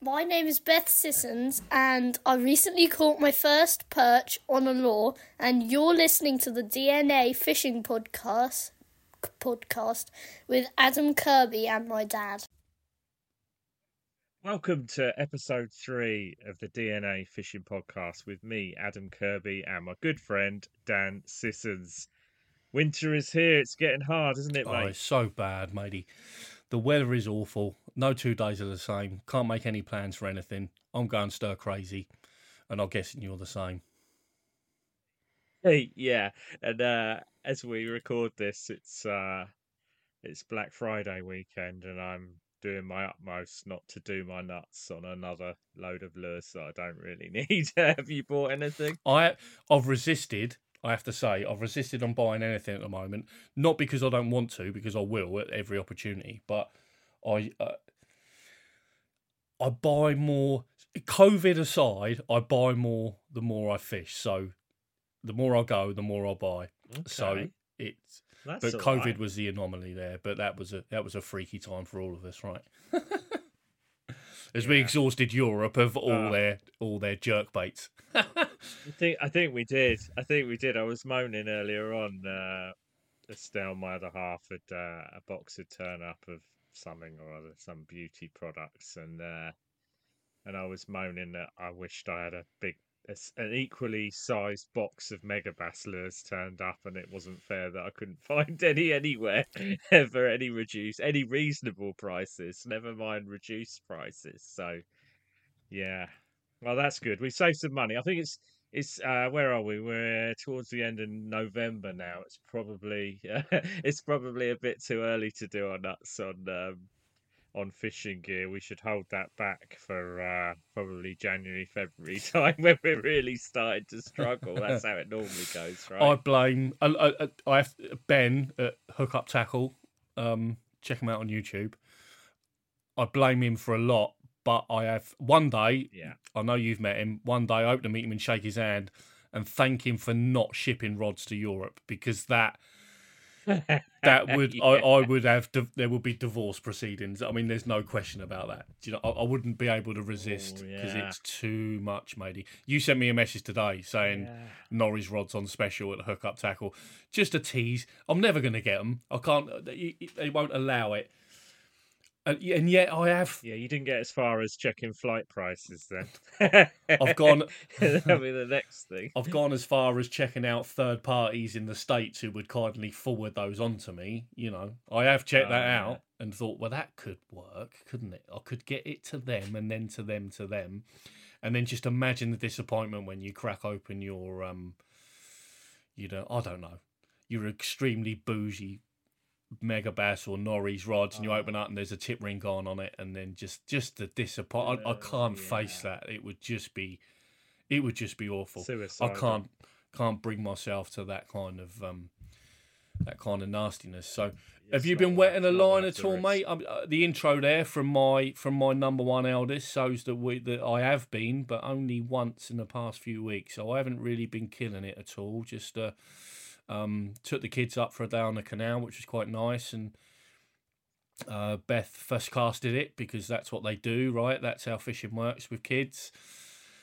My name is Beth Sissons, and I recently caught my first perch on a lure. And you're listening to the DNA Fishing Podcast podcast with Adam Kirby and my dad. Welcome to episode three of the DNA Fishing Podcast with me, Adam Kirby, and my good friend Dan Sissons. Winter is here. It's getting hard, isn't it, Oh, mate? it's so bad, matey. The weather is awful. No two days are the same. Can't make any plans for anything. I'm going stir crazy, and I'm guessing you're the same. Hey, yeah. And uh, as we record this, it's uh, it's Black Friday weekend, and I'm doing my utmost not to do my nuts on another load of lures that I don't really need. Have you bought anything? I I've resisted. I have to say, I've resisted on buying anything at the moment. Not because I don't want to, because I will at every opportunity. But I uh, I buy more. COVID aside, I buy more the more I fish. So the more I go, the more I buy. So it's that's but COVID right. was the anomaly there. But that was a that was a freaky time for all of us, right? As we exhausted Europe of all Ah. their all their jerk baits. I think I think we did. I think we did. I was moaning earlier on. Uh, Estelle, my other half, had uh, a box had turn up of something or other, some beauty products, and uh, and I was moaning that I wished I had a big, a an equally sized box of Megabass turned up, and it wasn't fair that I couldn't find any anywhere for any reduced, any reasonable prices. Never mind reduced prices. So, yeah. Well, that's good. We saved some money. I think it's it's uh where are we? We're towards the end of November now. It's probably it's probably a bit too early to do our nuts on um on fishing gear. We should hold that back for uh probably January, February time when we're really starting to struggle. That's how it normally goes, I right? blame I, I, I have Ben at Hook Up Tackle. Um, check him out on YouTube. I blame him for a lot, but I have one day. Yeah. I know you've met him. One day, I hope to meet him and shake his hand and thank him for not shipping rods to Europe because that that would I, Yeah. I would have there would be divorce proceedings. I mean, there's no question about that. Do you know, I, I wouldn't be able to resist Oh, because yeah. it's too much, matey. You sent me a message today saying Yeah. Norries rods on special at Hook Up Tackle. Just a tease. I'm never going to get them. I can't. They won't allow it. And, and yet I have. Yeah, you didn't get as far as checking flight prices then. I've gone. That'll be the next thing. I've gone as far as checking out third parties in the states who would kindly forward those on to me. You know, I have checked Oh, that yeah. out and thought, well, that could work, couldn't it? I could get it to them and then to them to them, and then just imagine the disappointment when you crack open your um, you know, I don't know, your extremely bougie Megabass or Norries rods, and you Oh. open up and there's a tip ring gone on it, and then just just the disappointment. I, I Uh, can't face that. It would just be, it would just be awful. I can't can't bring myself to that kind of um that kind of nastiness. So have you been wetting a line at all, mate? Uh, the intro there from my from my number one eldest shows that we that I have been, but only once in the past few weeks. So I haven't really been killing it at all. Just uh, um, took the kids up for a day on the canal, which was quite nice, and uh, Beth first casted it because that's what they do, right? That's how fishing works with kids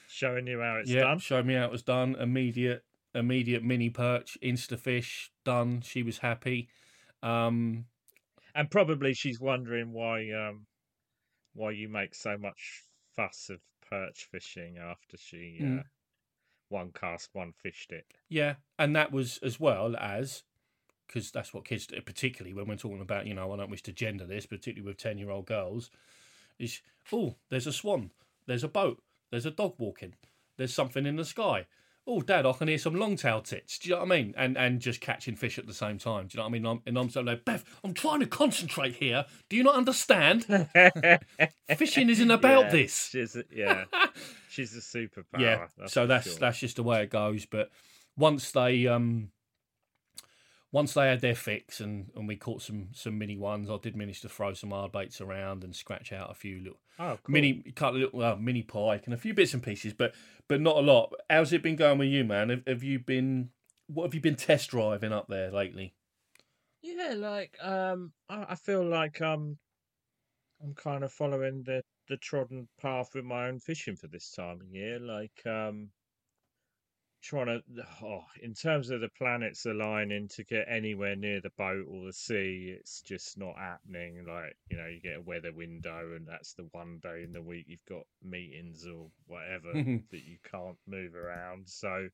Showing you how it's yeah, done. showed me how it was done. Immediate, immediate mini perch, insta fish done. She was happy. Um, And probably she's wondering why um why you make so much fuss of perch fishing after she uh, Mm. One cast, one fished it. yeah, and that was as well as because that's what kids do, particularly when we're talking about. You know, I don't wish to gender this, particularly with ten-year-old girls. Is oh, there's a swan, there's a boat, there's a dog walking, there's something in the sky. Oh, Dad, I can hear some longtail tits. Do you know what I mean? And and just catching fish at the same time. Do you know what I mean? I'm, and I'm so like, Beth, I'm trying to concentrate here. Do you not understand? Fishing isn't about Yeah, this. Yeah, she's a superpower. yeah. that's so that's sure. that's just the way it goes. But once they um once they had their fix and, and we caught some some mini ones, I did manage to throw some hard baits around and scratch out a few little oh, cool. mini cut a little uh, mini pike and a few bits and pieces, but but not a lot. How's it been going with you, man? Have, have you been what have you been test driving up there lately? Yeah, like um, I, I feel like um, I'm kind of following the the trodden path with my own fishing for this time of year. Like um, trying to, oh, in terms of the planets aligning to get anywhere near the boat or the sea, it's just not happening. Like you know, you get a weather window, and that's the one day in the week you've got meetings or whatever that you can't move around. So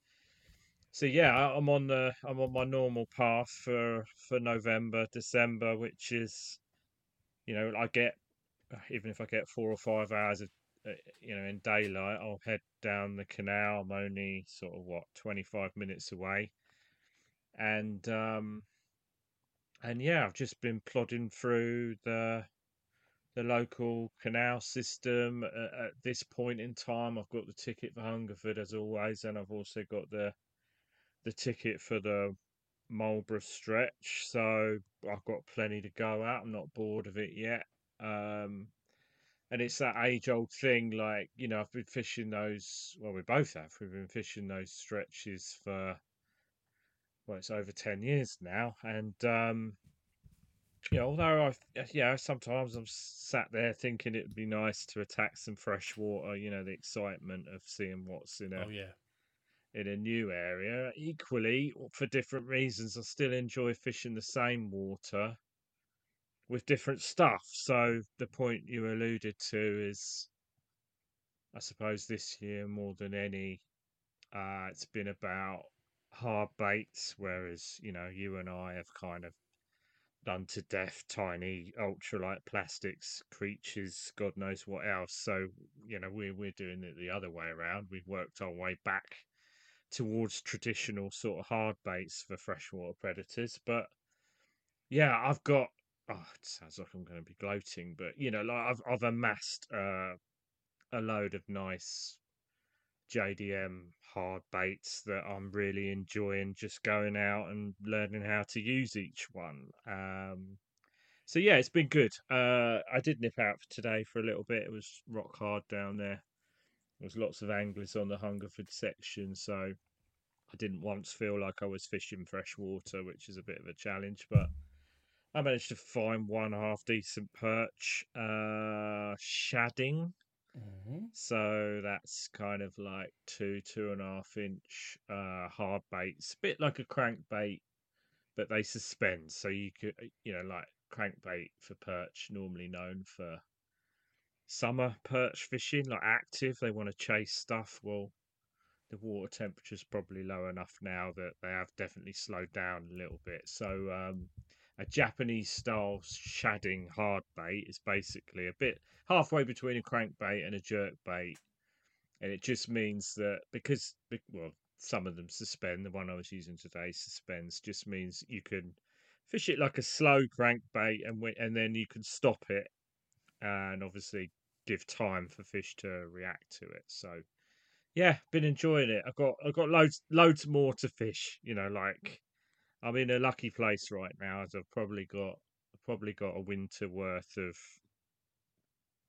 so yeah, I'm on the I'm on my normal path for for November, December, which is, you know, I get even if I get four or five hours of uh, you know in daylight, I'll head down the canal. I'm only sort of what 25 minutes away, and um, and yeah, I've just been plodding through the the local canal system at, at this point in time. I've got the ticket for Hungerford as always, and I've also got the the ticket for the Marlborough stretch, so I've got plenty to go at. I'm not bored of it yet. Um, and it's that age old thing, like, you know, I've been fishing those, well, we both have. We've been fishing those stretches for, well, it's over 10 years now. And, um, you know, although I, yeah, sometimes I'm sat there thinking it'd be nice to attack some fresh water, you know, the excitement of seeing what's in a, oh yeah in a new area. Equally, for different reasons, I still enjoy fishing the same water with different stuff. So the point you alluded to is, I suppose this year more than any, uh, it's been about hard baits, whereas you know you and I have kind of done to death tiny ultralight plastics creatures god knows what else so you know we're, we're doing it the other way around we've worked our way back towards traditional sort of hard baits for freshwater predators. But yeah, I've got. Oh, it sounds like I'm going to be gloating, but you know, like I've I've amassed uh, a load of nice JDM hard baits that I'm really enjoying just going out and learning how to use each one. Um, so yeah, it's been good. Uh, I did nip out for today for a little bit. It was rock hard down there. There was lots of anglers on the Hungerford section, so I didn't once feel like I was fishing fresh water, which is a bit of a challenge. But I managed to find one half decent perch, uh, shadding. Mm-hmm. So that's kind of like two, two and a half inch uh, hard baits, a bit like a crankbait, but they suspend. So you could, you know, like crankbait for perch, normally known for summer perch fishing, like active. They want to chase stuff. Well, the water temperature is probably low enough now that they have definitely slowed down a little bit. So, um, a Japanese style shadding hard bait is basically a bit halfway between a crankbait and a jerk bait. And it just means that because, well, some of them suspend, the one I was using today suspends, just means you can fish it like a slow crankbait and, and then you can stop it and obviously give time for fish to react to it. So yeah, been enjoying it. I've got I've got loads loads more to fish. You know, like I'm in a lucky place right now as I've probably got probably got a winter worth of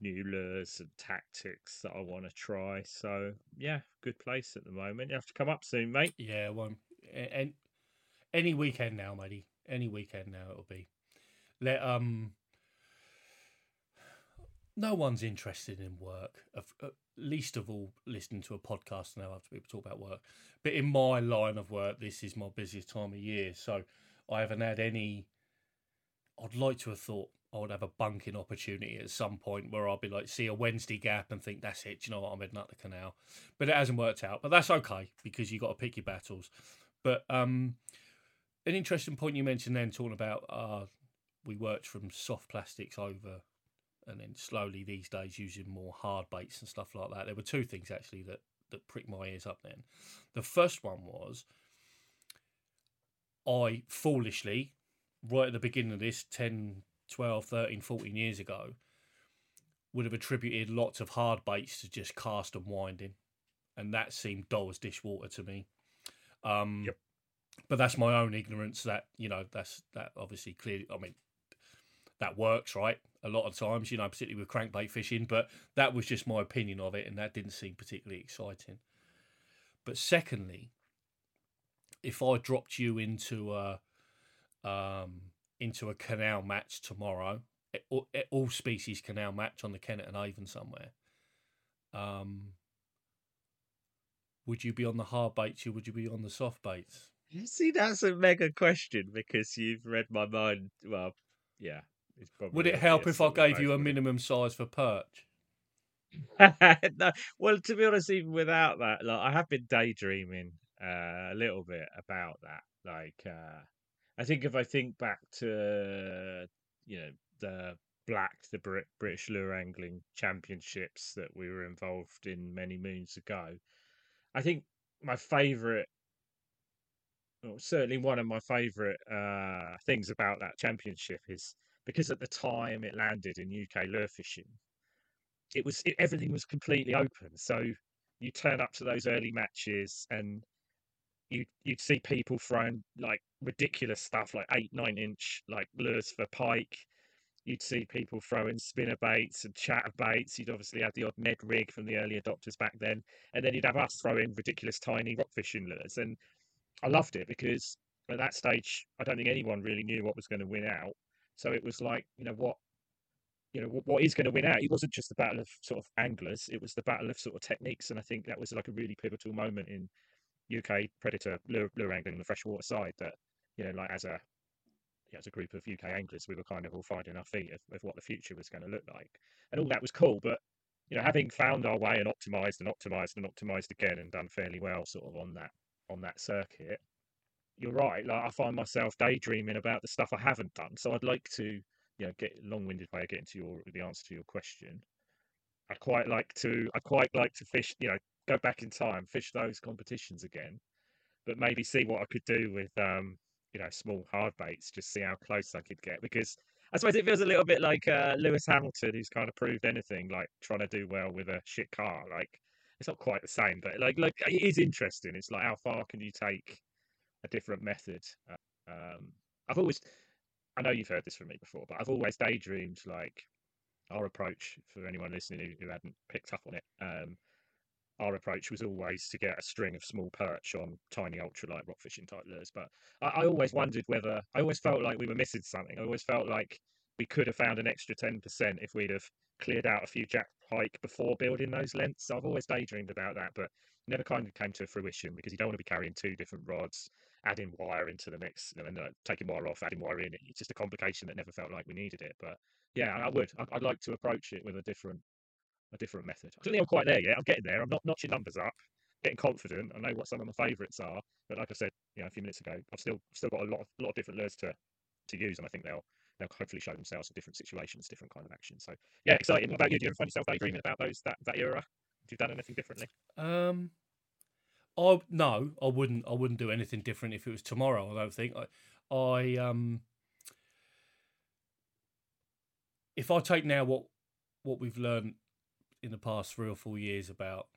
new lures and tactics that I want to try. So yeah, good place at the moment. You have to come up soon, mate. Yeah, well, and any weekend now, matey. Any weekend now it'll be. Let um no one's interested in work, uh, least of all listening to a podcast now after people talk about work. But in my line of work, this is my busiest time of year, so I haven't had any. I'd like to have thought I would have a bunking opportunity at some point where I'll be like, see a Wednesday gap and think that's it. you know what? I'm heading up the canal, but it hasn't worked out. But that's okay because you got to pick your battles. But um, an interesting point you mentioned then, talking about uh, we worked from soft plastics over and then slowly these days using more hard baits and stuff like that. There were two things actually that that pricked my ears up then. The first one was I foolishly, right at the beginning of this 10, 12, 13, 14 years ago, would have attributed lots of hard baits to just cast and winding. And that seemed dull as dishwater to me. Um, yep. But that's my own ignorance. That you know, that's that obviously clearly. I mean, that works, right? A lot of times, you know, particularly with crankbait fishing, but that was just my opinion of it, and that didn't seem particularly exciting. But secondly, if I dropped you into a um, into a canal match tomorrow, all, all species can now match on the Kennet and Avon somewhere. Um, would you be on the hard baits or would you be on the soft baits? See, that's a mega question because you've read my mind. Well, yeah. Would it help if I gave you a minimum size for perch? no, well, to be honest, even without that, like I have been daydreaming uh, a little bit about that. Like, uh, I think if I think back to you know the BLAC, the Brit- British lure angling championships that we were involved in many moons ago, I think my favourite well, certainly one of my favourite uh, things about that championship is because at the time it landed in UK lure fishing, it was it, everything was completely open. So you turn up to those early matches and you you'd see people throwing like ridiculous stuff like eight nine inch like lures for pike. You'd see people throwing spinner baits and chatter baits. You'd obviously have the odd Ned rig from the early adopters back then, and then you'd have us throwing ridiculous tiny rock fishing lures. And I loved it because at that stage, I don't think anyone really knew what was going to win out. So it was like, you know, what, you know, what, what is going to win out? It wasn't just the battle of sort of anglers; it was the battle of sort of techniques. And I think that was like a really pivotal moment in UK predator lure, lure angling on the freshwater side. That you know, like as a as a group of UK anglers, we were kind of all finding our feet of, of what the future was going to look like, and all that was cool. But you know, having found our way and optimized and optimized and optimized again and done fairly well, sort of on that on that circuit, you're right. Like I find myself daydreaming about the stuff I haven't done. So I'd like to, you know, get long-winded way of getting to your the answer to your question. I quite like to. I quite like to fish. You know, go back in time, fish those competitions again, but maybe see what I could do with, um, you know, small hard baits. Just see how close I could get because I suppose it feels a little bit like uh, Lewis Hamilton, who's kind of proved anything, like trying to do well with a shit car. Like it's not quite the same, but like like it is interesting. It's like how far can you take a different method? Uh, um, I've always, I know you've heard this from me before, but I've always daydreamed like our approach for anyone listening who, who hadn't picked up on it. Um, our approach was always to get a string of small perch on tiny ultralight rock fishing type lures. But I, I, always wondered whether I always felt like we were missing something. I always felt like we could have found an extra ten percent if we'd have cleared out a few jack pike before building those lengths. I've always daydreamed about that, but never kind of came to fruition because you don't want to be carrying two different rods, adding wire into the mix, and uh, taking wire off, adding wire in. It's just a complication that never felt like we needed it. But yeah, I would. I'd like to approach it with a different, a different method. I don't think I'm quite there yet. I'm getting there. I'm not notching numbers up, getting confident. I know what some of my favourites are, but like I said, you know, a few minutes ago, I've still still got a lot of, lot of different lures to to use, and I think they'll they'll hopefully show themselves in different situations, different kind of actions. So yeah, exciting. What about you? Do you ever find yourself daydreaming about those that that era? Have you done anything differently? Um, I no, I wouldn't. I wouldn't do anything different if it was tomorrow. I don't think. I, I um, if I take now what what we've learned in the past three or four years about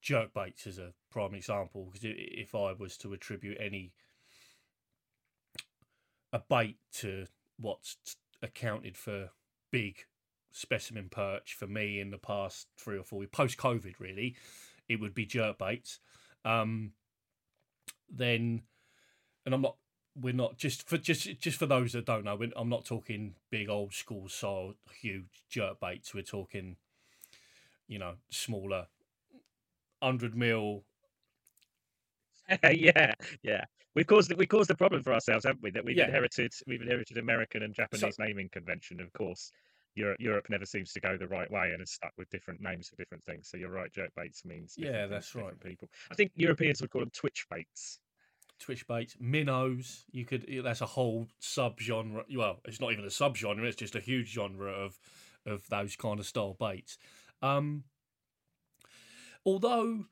jerk baits as a prime example, because if I was to attribute any a bait to what's accounted for big specimen perch for me in the past three or four post COVID really, it would be jerk baits. Um, then, and I'm not. We're not just for just just for those that don't know. I'm not talking big old school style huge jerk baits. We're talking, you know, smaller, hundred mil yeah, yeah. We've caused we caused the problem for ourselves, haven't we? That we've yeah. inherited we've inherited American and Japanese so, naming convention. Of course, Europe Europe never seems to go the right way and is stuck with different names for different things. So you're right, jerk baits means yeah, that's right. People, I think Europeans would call them twitch baits. Twitch baits, minnows. You could that's a whole sub genre. Well, it's not even a sub genre. It's just a huge genre of of those kind of style baits. Um, although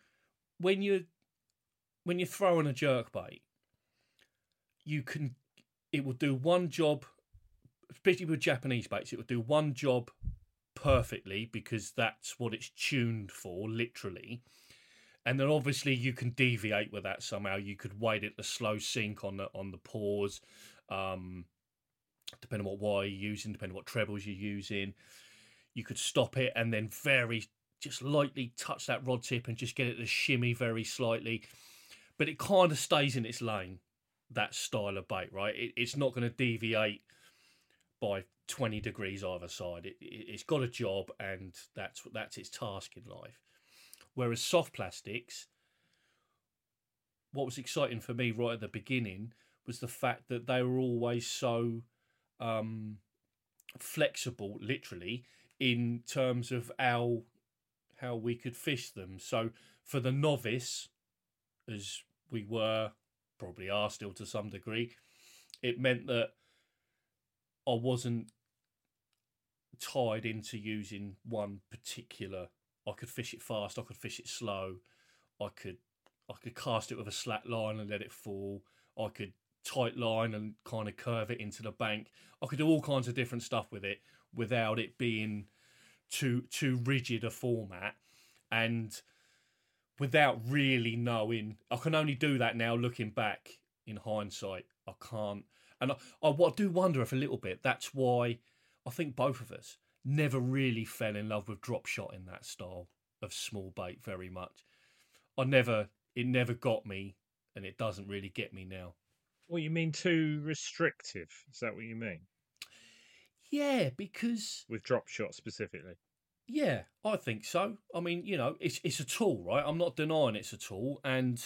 when you when you're throwing a jerk bait, you can it will do one job, especially with Japanese baits. It will do one job perfectly because that's what it's tuned for, literally. And then obviously you can deviate with that somehow. You could wait it the slow sink on the on the pause, um, depending on what wire you're using, depending on what trebles you're using. You could stop it and then very just lightly touch that rod tip and just get it to shimmy very slightly but it kind of stays in its lane. That style of bait, right? It, it's not going to deviate by 20 degrees either side. It, it, has got a job and that's that's its task in life. Whereas soft plastics, what was exciting for me right at the beginning was the fact that they were always so um, flexible, literally, in terms of how how we could fish them. So for the novice, as we were, probably are still to some degree, it meant that I wasn't tied into using one particular. I could fish it fast. I could fish it slow. I could I could cast it with a slack line and let it fall. I could tight line and kind of curve it into the bank. I could do all kinds of different stuff with it without it being too too rigid a format and without really knowing. I can only do that now looking back in hindsight. I can't. And I, I, I do wonder if a little bit that's why I think both of us never really fell in love with drop shot in that style of small bait very much. I never, it never got me, and it doesn't really get me now. What you mean too restrictive? Is that what you mean? Yeah, because with drop shot specifically. Yeah, I think so. I mean, you know, it's it's a tool, right? I'm not denying it's a tool, and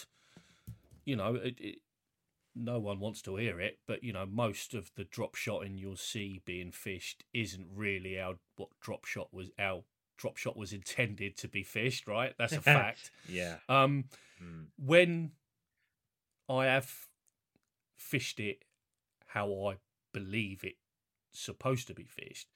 you know, it, it, no one wants to hear it, but you know, most of the drop shotting you'll see being fished isn't really how what drop shot was how drop shot was intended to be fished, right? That's a fact. yeah. Um, mm. when I have fished it how I believe it's supposed to be fished,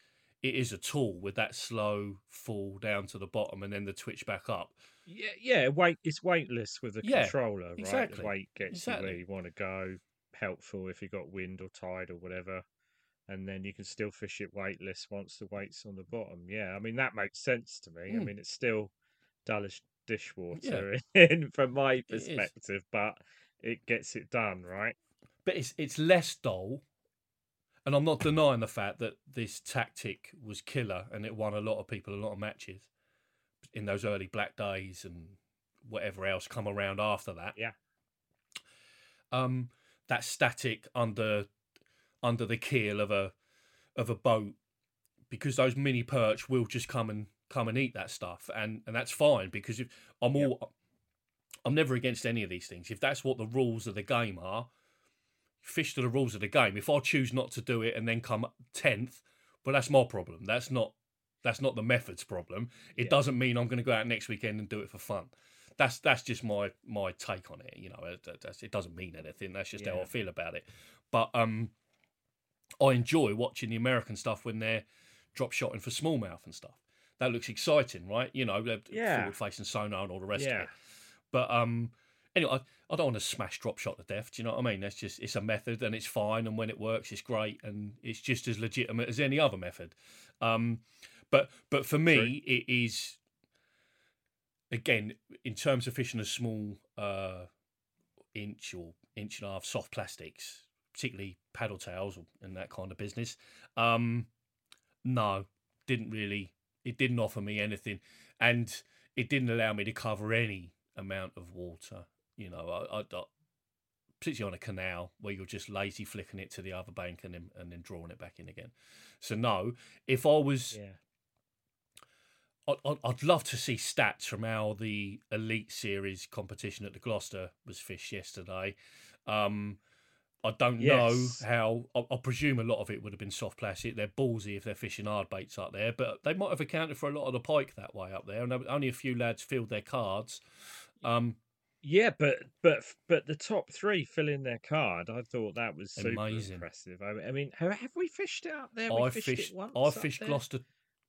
it is a tool with that slow fall down to the bottom and then the twitch back up. Yeah, yeah, weight it's weightless with a yeah, controller, right? Exactly. The weight gets exactly. you where you want to go. Helpful if you got wind or tide or whatever. And then you can still fish it weightless once the weight's on the bottom. Yeah, I mean that makes sense to me. Mm. I mean it's still dullish dishwater yeah. in, from my perspective, but it gets it done, right? But it's it's less dull and I'm not denying the fact that this tactic was killer and it won a lot of people a lot of matches in those early BLAC days and whatever else come around after that. Yeah. Um, that static under under the keel of a of a boat because those mini perch will just come and come and eat that stuff and and that's fine because if I'm all. I'm never against any of these things if that's what the rules of the game are fish to the rules of the game if I choose not to do it and then come 10th well that's my problem that's not that's not the methods problem. It yeah. doesn't mean I'm going to go out next weekend and do it for fun. That's that's just my my take on it. You know, it, it doesn't mean anything. That's just yeah. how I feel about it. But um, I enjoy watching the American stuff when they're drop shotting for smallmouth and stuff. That looks exciting, right? You know, yeah. forward facing sonar and all the rest yeah. of it. But um, anyway, I, I don't want to smash drop shot to death. Do you know what I mean? That's just it's a method and it's fine, and when it works, it's great, and it's just as legitimate as any other method. Um, but but for me, True. it is again in terms of fishing a small uh, inch or inch and a half soft plastics, particularly paddle tails and that kind of business. Um, no, didn't really. It didn't offer me anything, and it didn't allow me to cover any amount of water. You know, I, I, I particularly on a canal where you're just lazy flicking it to the other bank and then and then drawing it back in again. So no, if I was yeah. I'd love to see stats from how the Elite Series competition at the Gloucester was fished yesterday. Um, I don't yes. know how. I, I, presume a lot of it would have been soft plastic. They're ballsy if they're fishing hard baits up there, but they might have accounted for a lot of the pike that way up there. And only a few lads filled their cards. Um, yeah, but but but the top three filling their card, I thought that was super amazing. impressive. I, I mean, have, have, we fished it up there? We I fished, fished I fished Gloucester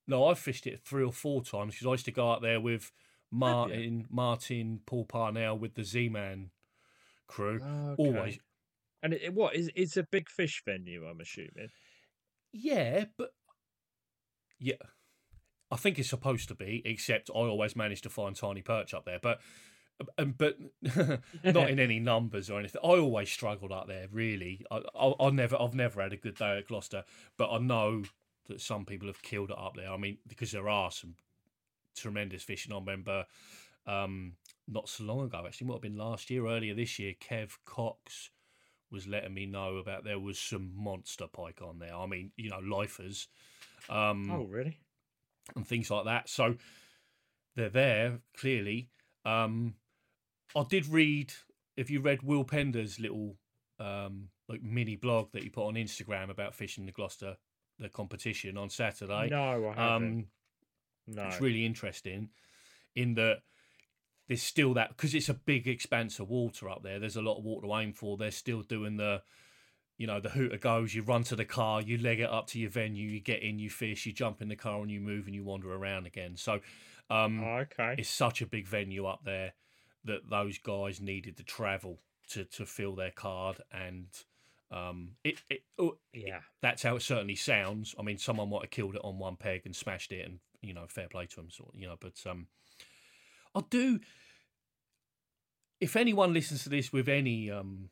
no, I've fished it three or four times because I used to go out there with Martin, Martin, Paul Parnell with the Z Man crew. okay. Always. And it, what is it's a big fish venue? I'm assuming. Yeah, but yeah, I think it's supposed to be. Except I always manage to find tiny perch up there, but um, but not in any numbers or anything. I always struggled up there. Really, I, I, I never, I've never had a good day at Gloucester, but I know that some people have killed it up there. I mean, because there are some tremendous fishing. I remember um, not so long ago, actually, might have been last year, earlier this year, Kev Cox was letting me know about there was some monster pike on there. I mean, you know, lifers. Um, oh, really? And things like that. So they're there clearly. Um, I did read. If you read Will Pender's little um, like mini blog that he put on Instagram about fishing the Gloucester the competition on Saturday. No, I haven't. Um, no. It's really interesting in that there's still that because it's a big expanse of water up there. There's a lot of water to aim for. They're still doing the, you know, the hooter goes. You run to the car, you leg it up to your venue, you get in, you fish, you jump in the car, and you move and you wander around again. So, um, oh, okay, it's such a big venue up there that those guys needed to travel to to fill their card and um, it, it, oh, yeah, it, that's how it certainly sounds. I mean, someone might have killed it on one peg and smashed it, and you know, fair play to them, sort you know. But um, I do. If anyone listens to this with any, um,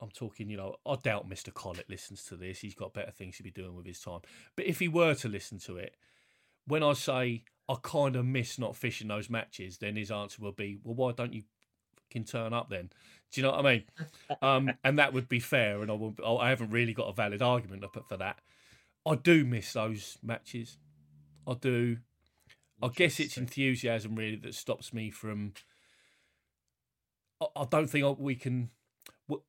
I'm talking, you know, I doubt Mr. Collett listens to this. He's got better things to be doing with his time. But if he were to listen to it, when I say I kind of miss not fishing those matches, then his answer will be, well, why don't you can turn up then? Do you know what I mean? Um, and that would be fair, and I will, I haven't really got a valid argument up for that. I do miss those matches. I do. I guess it's enthusiasm really that stops me from. I, I don't think we can.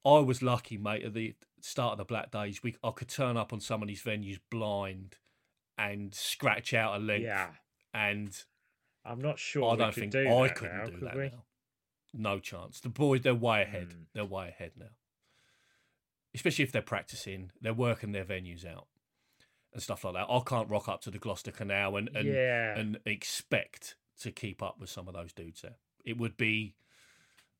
I was lucky, mate. At the start of the BLAC Days, we I could turn up on some of these venues blind and scratch out a length. Yeah. And I'm not sure. I don't think do I couldn't now, do could that. No chance. The boys, they're way ahead. Mm. They're way ahead now. Especially if they're practicing, they're working their venues out and stuff like that. I can't rock up to the Gloucester Canal and and, yeah. and expect to keep up with some of those dudes there. It would be,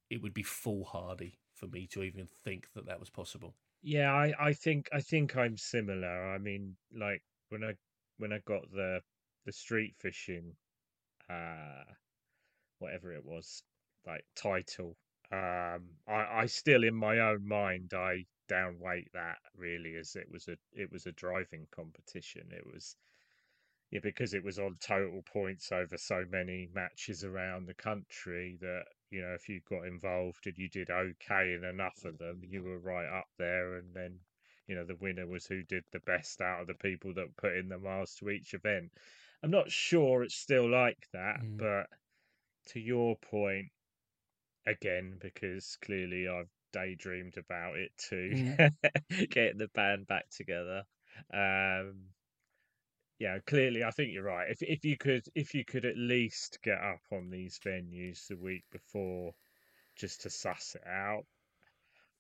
it would be foolhardy for me to even think that that was possible. Yeah, I, I think I think I'm similar. I mean, like when I when I got the the street fishing, uh, whatever it was, like title. Um, I, I still in my own mind I downweight that really as it was a it was a driving competition. It was yeah because it was on total points over so many matches around the country that you know if you got involved and you did okay in enough of them you were right up there and then you know the winner was who did the best out of the people that put in the miles to each event. I'm not sure it's still like that, mm. but to your point, again because clearly I've daydreamed about it too, getting the band back together. Um, yeah, clearly, I think you're right. If if you could if you could at least get up on these venues the week before, just to suss it out,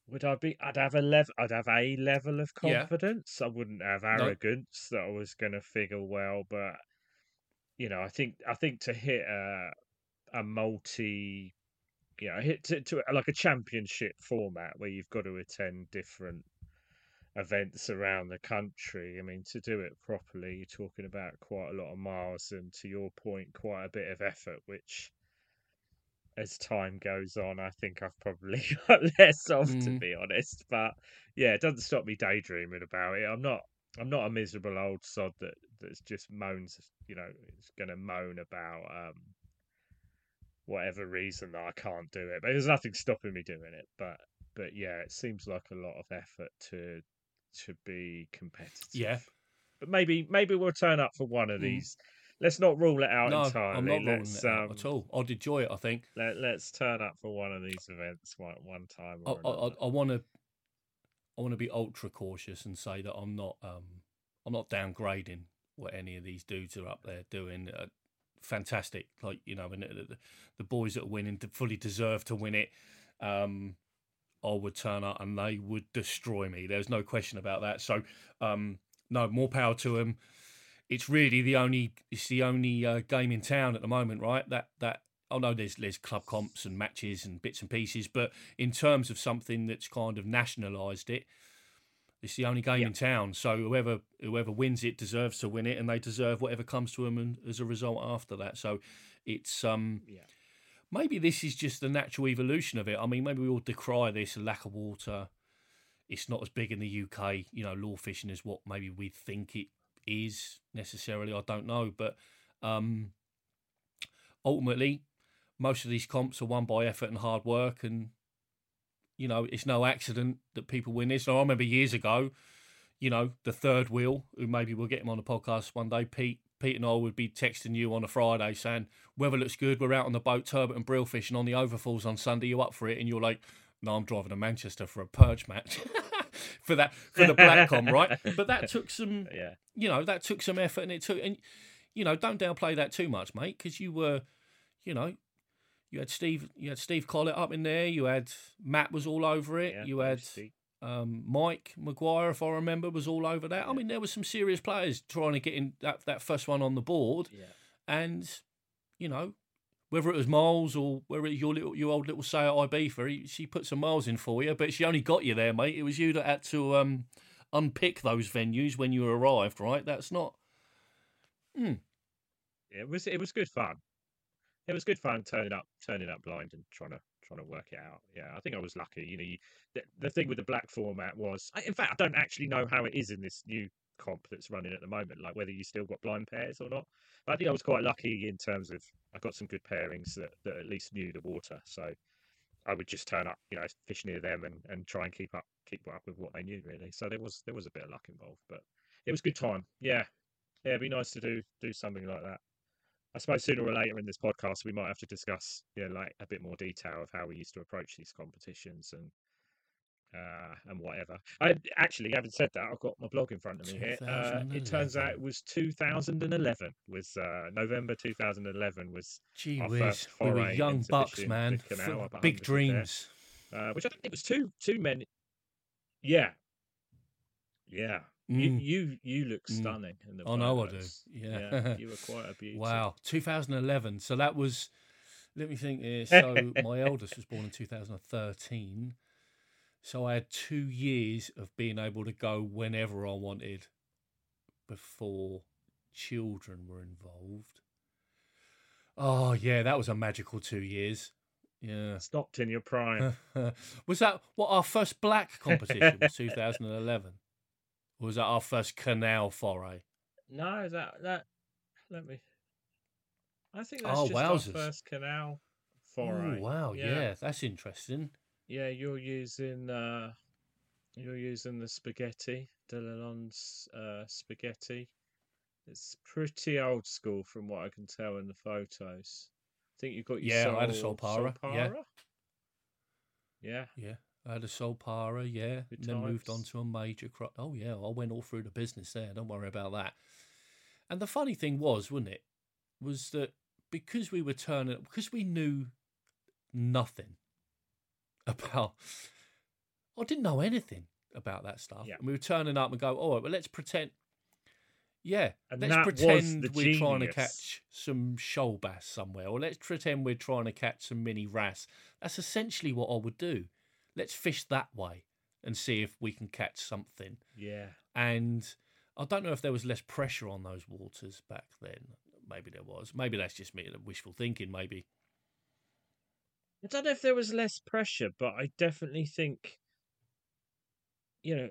would I be? I'd have a level. I'd have a level of confidence. Yeah. I wouldn't have arrogance that I was going to figure well, but you know, I think I think to hit a a multi you know, hit to, to like a championship format where you've got to attend different events around the country. I mean, to do it properly, you're talking about quite a lot of miles, and to your point, quite a bit of effort, which as time goes on, I think I've probably got less of, mm. to be honest. But yeah, it doesn't stop me daydreaming about it. I'm not. I'm not a miserable old sod that that's just moans. You know, it's going to moan about um, whatever reason that I can't do it. But there's nothing stopping me doing it. But but yeah, it seems like a lot of effort to to be competitive. Yeah. But maybe maybe we'll turn up for one of mm. these. Let's not rule it out no, entirely. I'm not let's, ruling it um, out at all. I'd enjoy it. I think. Let, us turn up for one of these events one one time. I, I, I want to. I want to be ultra cautious and say that I'm not. Um, I'm not downgrading what any of these dudes are up there doing. Fantastic. Like you know, and the, the boys that are winning fully deserve to win it. Um, I would turn up and they would destroy me. There's no question about that. So, um, no, more power to them. It's really the only it's the only uh, game in town at the moment, right? That that I know there's there's club comps and matches and bits and pieces, but in terms of something that's kind of nationalised it, it's the only game yeah. in town, so whoever whoever wins it deserves to win it, and they deserve whatever comes to them and, as a result after that. So it's um, yeah. maybe this is just the natural evolution of it. I mean, maybe we all decry this lack of water. It's not as big in the UK, you know, lure fishing is what maybe we think it is necessarily. I don't know, but um, ultimately, most of these comps are won by effort and hard work, and You know, it's no accident that people win this. So I remember years ago, you know, the third wheel, who maybe we'll get him on the podcast one day, Pete. Pete and I would be texting you on a Friday saying, weather looks good, we're out on the boat, turbot and brill fishing on the overfalls on Sunday, you up for it? And you're like, no, I'm driving to Manchester for a perch match. for that for the BLAC comp, right? But that took some, Yeah. you know, that took some effort, and it took, and you know, don't downplay that too much, mate, because you were, you know, you had Steve, you had Steve Collett up in there, you had Matt was all over it, yeah, you had um, Mike Maguire, if I remember, was all over that. I mean, there were some serious players trying to get in that that first one on the board, Yeah. and you know. Whether it was miles or whether it was your little, your old little SEAT Ibiza, she put some miles in for you, but she only got you there, mate. It was you that had to um, unpick those venues when you arrived, right? That's not. it was it was good fun. It was good fun turning up turning up blind and trying to trying to work it out. Yeah, I think I was lucky. You know, you, the, the thing with the BLAC format was, in fact, I don't actually know how it is in this new comp that's running at the moment, like whether you still got blind pairs or not. But I think I was quite lucky in terms of I got some good pairings that, that at least knew the water. So I would just turn up, you know, fish near them and, and try and keep up keep up with what they knew really. So there was there was a bit of luck involved, but it was good time. Yeah, yeah, it'd be nice to do do something like that. I suppose sooner or later in this podcast we might have to discuss, yeah, like a bit more detail of how we used to approach these competitions and uh, and whatever. I actually, having said that, I've got my blog in front of me here. Uh, it turns out it was 2011. Was uh, November 2011 was Gee our whiz, first we were young bucks, man. the canal F- up at Big dreams. uh, which I think was two two men. Yeah, yeah. You Mm. you you look Mm. stunning in the I know I do. photos. Yeah. you were quite a beauty. Wow, 2011. So that was. Let me think here. So my eldest was born in 2013. So I had two years of being able to go whenever I wanted before children were involved. Oh yeah, that was a magical two years. Yeah. Stopped in your prime. was that what our first BLAC competition was 2011? Or was that our first canal foray? No, that that let me. I think that's Oh, just our first canal Oh foray. wow, yeah. that's interesting. yeah. You're using uh, you're using the spaghetti, Delalon's uh, spaghetti. It's pretty old school from what I can tell in the photos. I think you've got your Yeah, I had a Sol- Solpara, yeah. Yeah, Yeah, Uh, I had a Solpara, yeah, Good and then moved on to a Major Craft. Oh yeah, I went all through the business there. Don't worry about that. And the funny thing was, wasn't it, was that because we were turning, because we knew nothing about, I didn't know anything about that stuff. Yeah. And we were turning up and go, all right, well, let's pretend. Yeah, And let's pretend we're trying to catch some shoal bass somewhere, or let's pretend we're trying to catch some mini wrasse. That's essentially what I would do. Let's fish that way and see if we can catch something. yeah. And I don't know if there was less pressure on those waters back then. Maybe there was. Maybe that's just me wishful thinking. Maybe. I don't know if there was less pressure, but I definitely think, you know,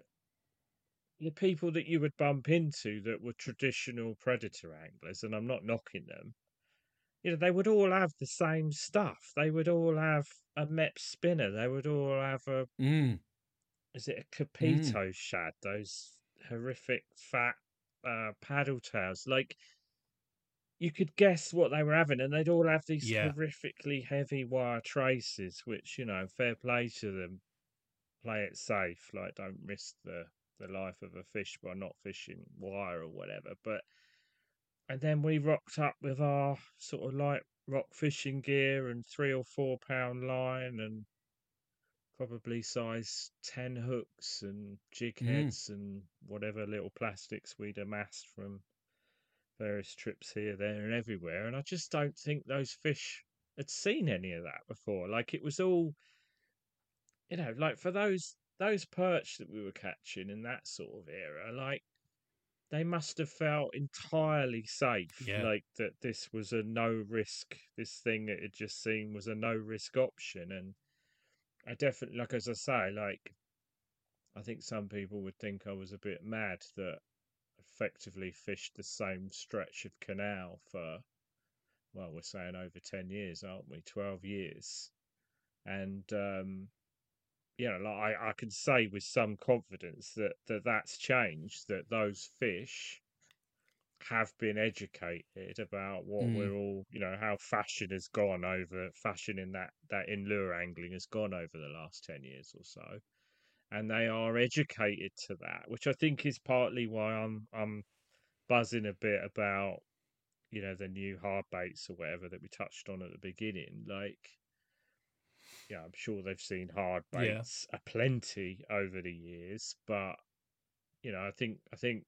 the people that you would bump into that were traditional predator anglers, and I'm not knocking them, you know, they would all have the same stuff. They would all have a Mepps spinner. They would all have a, Mm. is it a Kopyto shad? Those horrific fat uh, paddle tails. Like, you could guess what they were having, and they'd all have these Yeah. horrifically heavy wire traces, which you know, fair play to them. Play it safe, like don't risk the the life of a fish by not fishing wire or whatever. But and then we rocked up with our sort of light rock fishing gear and three or four pound line and probably size 10 hooks and jig Mm. heads and whatever little plastics we'd amassed from various trips here, there, and everywhere. And I just don't think those fish had seen any of that before. Like it was all, you know, like for those those perch that we were catching in that sort of era, like they must have felt entirely safe. Yeah. Like that this was a no risk. This thing that it just seemed was a no risk option, and I definitely, like as I say, like I think some people would think I was a bit mad that effectively fished the same stretch of canal for well, we're saying over ten years, aren't we? Twelve years, and um, you know, like I, I can say with some confidence that, that that's changed, that those fish have been educated about what Mm. we're all, you know, how fashion has gone over, fashion in that, that in lure angling has gone over the last 10 years or so. And they are educated to that, which I think is partly why I'm, I'm buzzing a bit about, you know, the new hard baits or whatever that we touched on at the beginning. Like, yeah, I'm sure they've seen hard Yeah. baits aplenty over the years, but you know, I think I think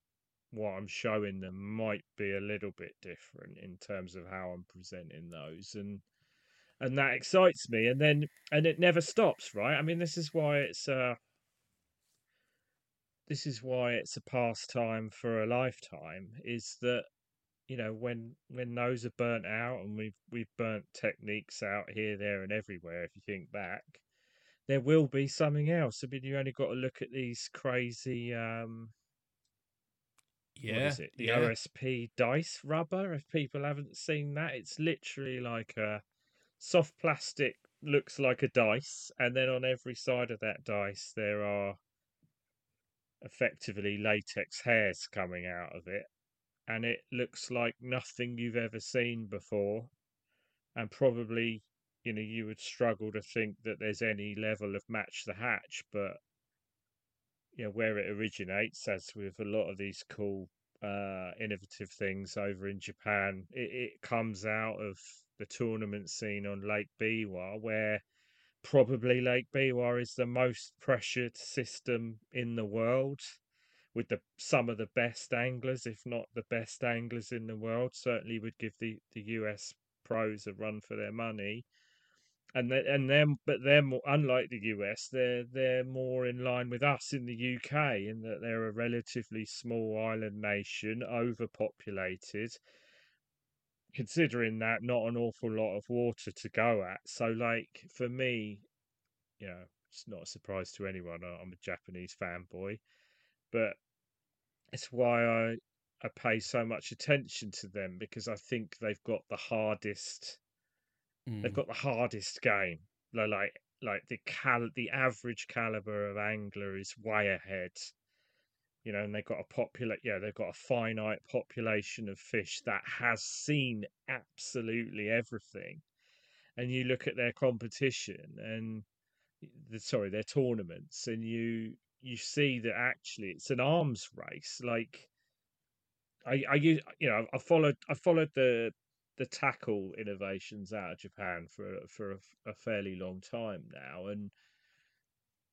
what I'm showing them might be a little bit different in terms of how I'm presenting those, and and that excites me. And then and it never stops, right? I mean, this is why it's uh this is why it's a pastime for a lifetime. Is that you know when when those are burnt out and we've we've burnt techniques out here there and everywhere if you think back there will be something else. I mean you only got to look at these crazy um Yeah, is it? The yeah. osp dice rubber if people haven't seen that. It's literally like a soft plastic looks like a dice and then on every side of that dice there are effectively latex hairs coming out of it and it looks like nothing you've ever seen before. And probably you know you would struggle to think that there's any level of match the hatch but you know where it originates as with a lot of these cool uh innovative things over in japan it, it comes out of the tournament scene on lake biwa where probably lake biwa is the most pressured system in the world with the some of the best anglers, if not the best anglers in the world, certainly would give the, the US pros a run for their money. And they, and them, but they're more, unlike the US, they're they're more in line with us in the UK in that they're a relatively small island nation, overpopulated. Considering that, not an awful lot of water to go at. So, like for me, you know, it's not a surprise to anyone. I'm a Japanese fanboy, but it's why I I pay so much attention to them because I think they've got the hardest they've Mm. got the hardest game. Like like like the cal the average caliber of angler is way ahead. You know, and they've got a popular yeah, they've got a finite population of fish that has seen absolutely everything. And you look at their competition and the sorry, their tournaments and you you see that actually it's an arms race. Like I, I you know, I followed, I followed the the tackle innovations out of Japan for for a, a fairly long time now, and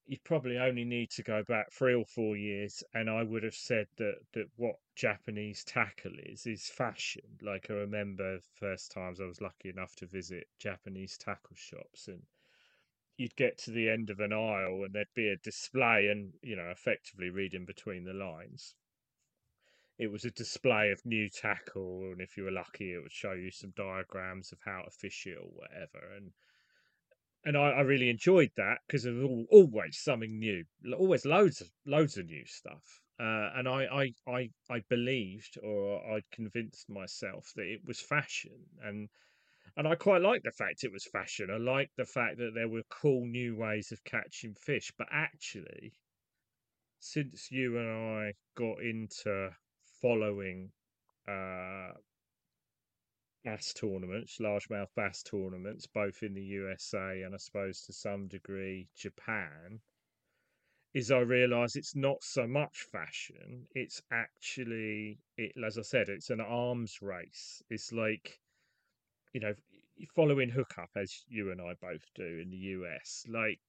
you probably only need to go back three or four years, and I would have said that that what Japanese tackle is is fashion. Like I remember first times I was lucky enough to visit Japanese tackle shops, and you'd get to the end of an aisle, and there'd be a display, and you know, effectively reading between the lines it was a display of new tackle, and if you were lucky, it would show you some diagrams of how to fish it or whatever. And and I, I really enjoyed that because there was always something new, always loads of loads of new stuff. Uh, and I, I I I believed, or I'd convinced myself that it was fashion, and and I quite like the fact it was fashion. I like the fact that there were cool new ways of catching fish. But actually, since you and I got into following uh, bass tournaments, largemouth bass tournaments, both in the USA and I suppose to some degree Japan, is I realise it's not so much fashion. It's actually, it as I said, it's an arms race. It's like, you know, following hookup as you and I both do in the US. Like,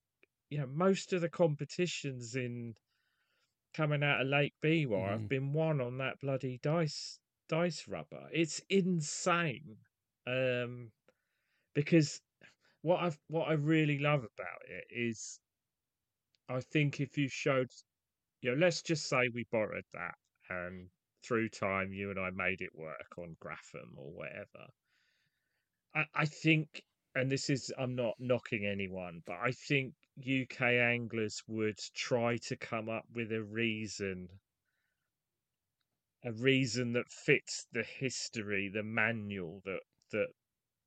you know, most of the competitions in coming out of Lake Biwa have Mhm. been won on that bloody dice dice rubber. It's insane. Um because what I what I really love about it is I think if you showed you know, let's just say we borrowed that and through time you and I made it work on Grafham or whatever. I, I think and this is I'm not knocking anyone, but I think UK anglers would try to come up with a reason a reason that fits the history, the manual that that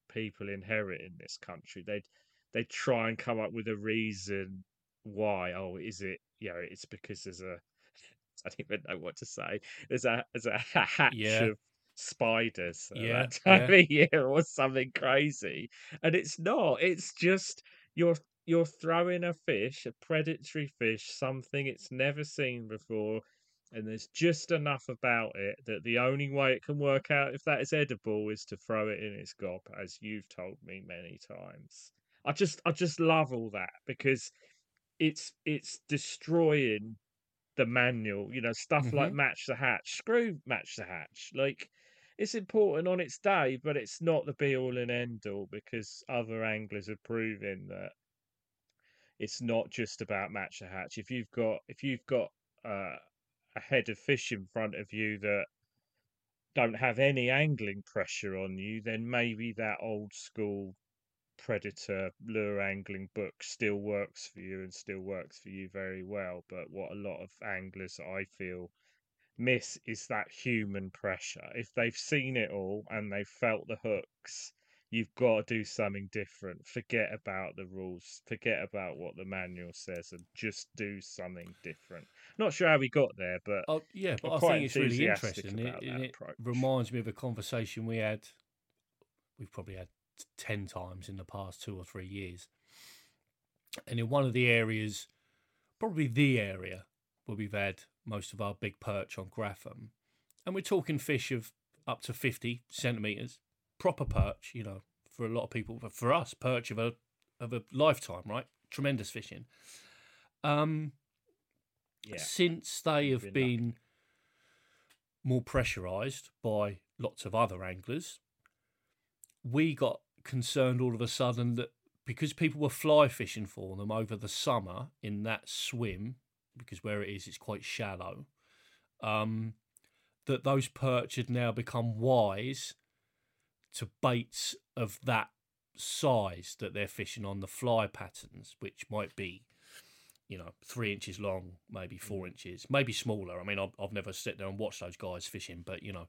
people inherit in this country. They'd they'd try and come up with a reason why. Oh, is it? You know, it's because there's a. I don't even know what to say. There's a there's a hatch Yeah. of spiders Yeah, that time yeah. of year or something crazy, and it's not. It's just you're you're throwing a fish, a predatory fish, something it's never seen before, and there's just enough about it that the only way it can work out if that is edible is to throw it in its gob, as you've told me many times. I just I just love all that because it's it's destroying the manual, you know, stuff like Mhm. match the hatch. Screw match the hatch. Like it's important on its day, but it's not the be all and end all because other anglers are proving that it's not just about match the hatch. If you've got if you've got uh, a head of fish in front of you that don't have any angling pressure on you, then maybe that old school predator lure angling book still works for you and still works for you very well. But what a lot of anglers I feel miss is that human pressure. If they've seen it all and they've felt the hooks, you've got to do something different. Forget about the rules, forget about what the manual says, and just do something different. Not sure how we got there, but Oh, yeah, but I'm I quite think it's really interesting. It, it approach. reminds me of a conversation we had. We've probably had ten times in the past two or three years, and in one of the areas, probably the area where we've had most of our big perch on Grafham, and we're talking fish of up to fifty centimeters, proper perch. You know, for a lot of people, but for us, perch of a of a lifetime, right? Tremendous fishing. Um, yeah, since they You've been been more pressurized by lots of other anglers, we got concerned all of a sudden that because people were fly fishing for them over the summer in that swim, because where it is, it's quite shallow, um, that those perch had now become wise to baits of that size that they're fishing on the fly patterns, which might be you know, three inches long, maybe four inches, maybe smaller. I mean, I've, I've never sat there and watched those guys fishing, but you know,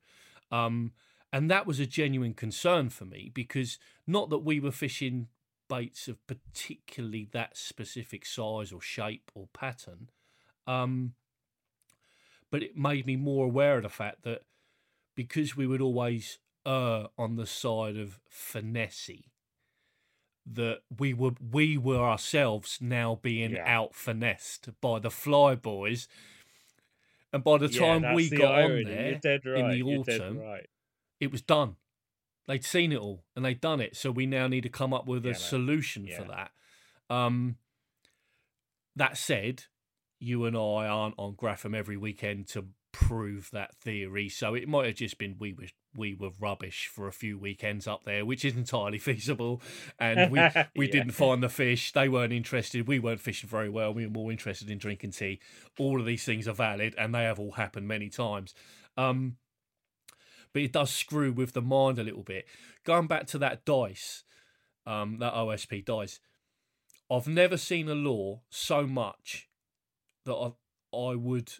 um, and that was a genuine concern for me because not that we were fishing baits of particularly that specific size or shape or pattern, um, but it made me more aware of the fact that because we would always err on the side of finesse that we were we were ourselves now being Yeah. out finessed by the fly boys and by the time that's we the got irony. on there right. in the You're autumn right. it was done they'd seen it all and they'd done it so we now need to come up with Yeah, a solution for that um that said you and i aren't on grafham every weekend to prove that theory so it might have just been we were we were rubbish for a few weekends up there which is entirely feasible and we we Yeah. didn't find the fish they weren't interested we weren't fishing very well we were more interested in drinking tea. All of these things are valid and they have all happened many times. Um but it does screw with the mind a little bit. Going back to that dice um that osp dice i've never seen a lure so much that i i would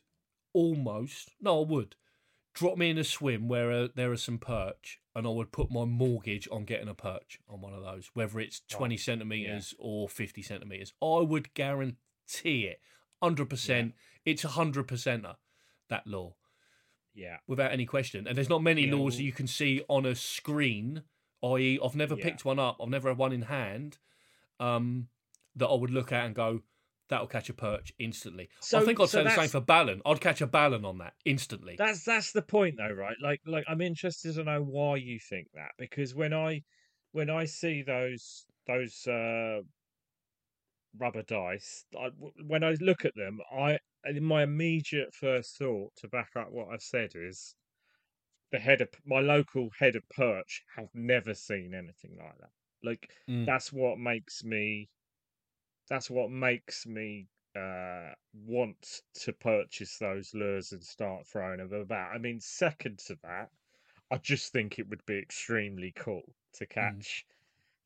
almost no i would drop me in a swim where uh, there are some perch and i would put my mortgage on getting a perch on one of those whether it's 20 centimeters or 50 centimeters i would guarantee it 100% it's a 100%er that lure Yeah. without any question. And there's not many Yeah, lures that you can see on a screen, i.e., I've never Yeah. picked one up, I've never had one in hand, um, that I would look at and go, that'll catch a perch instantly. I think I'd so say the same for ballan. I'd catch a ballan on that instantly. That's that's the point though, right? Like like I'm interested to know why you think that because when I when I see those those uh rubber dice, I, when I look at them, I my immediate first thought to back up what I've said is the head of my local head of perch have never seen anything like that. Like Mm. that's what makes me that's what makes me uh want to purchase those lures and start throwing them about. I mean, second to that, I just think it would be extremely cool to catch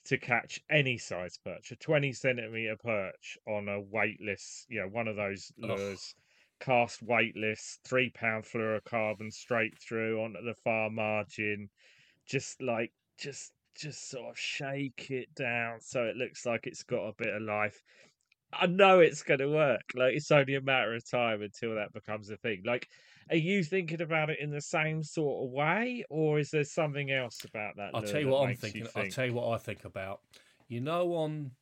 to catch any size perch, a twenty centimeter perch on a weightless, you know, one of those Ugh. lures, cast weightless, three pound fluorocarbon straight through onto the far margin, just like just just sort of shake it down so it looks like it's got a bit of life. I know it's going to work. Like it's only a matter of time until that becomes a thing. Like, are you thinking about it in the same sort of way, or is there something else about that? I'll tell you what I'm thinking. Think? I'll tell you what I think about. You know, on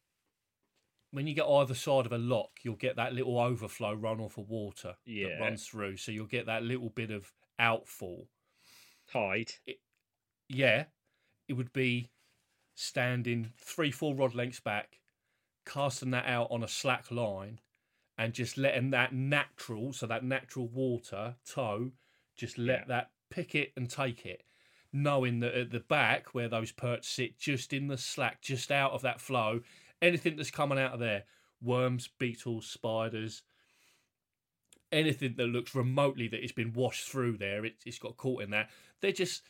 when you get either side of a lock, you'll get that little overflow runoff of water yeah. that runs through. So you'll get that little bit of outfall. Tide. It, yeah, it would be standing three, four rod lengths back, casting that out on a slack line, and just letting that natural, so that natural water tow, just let yeah. that pick it and take it. Knowing that at the back where those perch sit, just in the slack, just out of that flow, anything that's coming out of there worms, beetles, spiders, anything that looks remotely that it's been washed through there, it, has got caught in that. They're just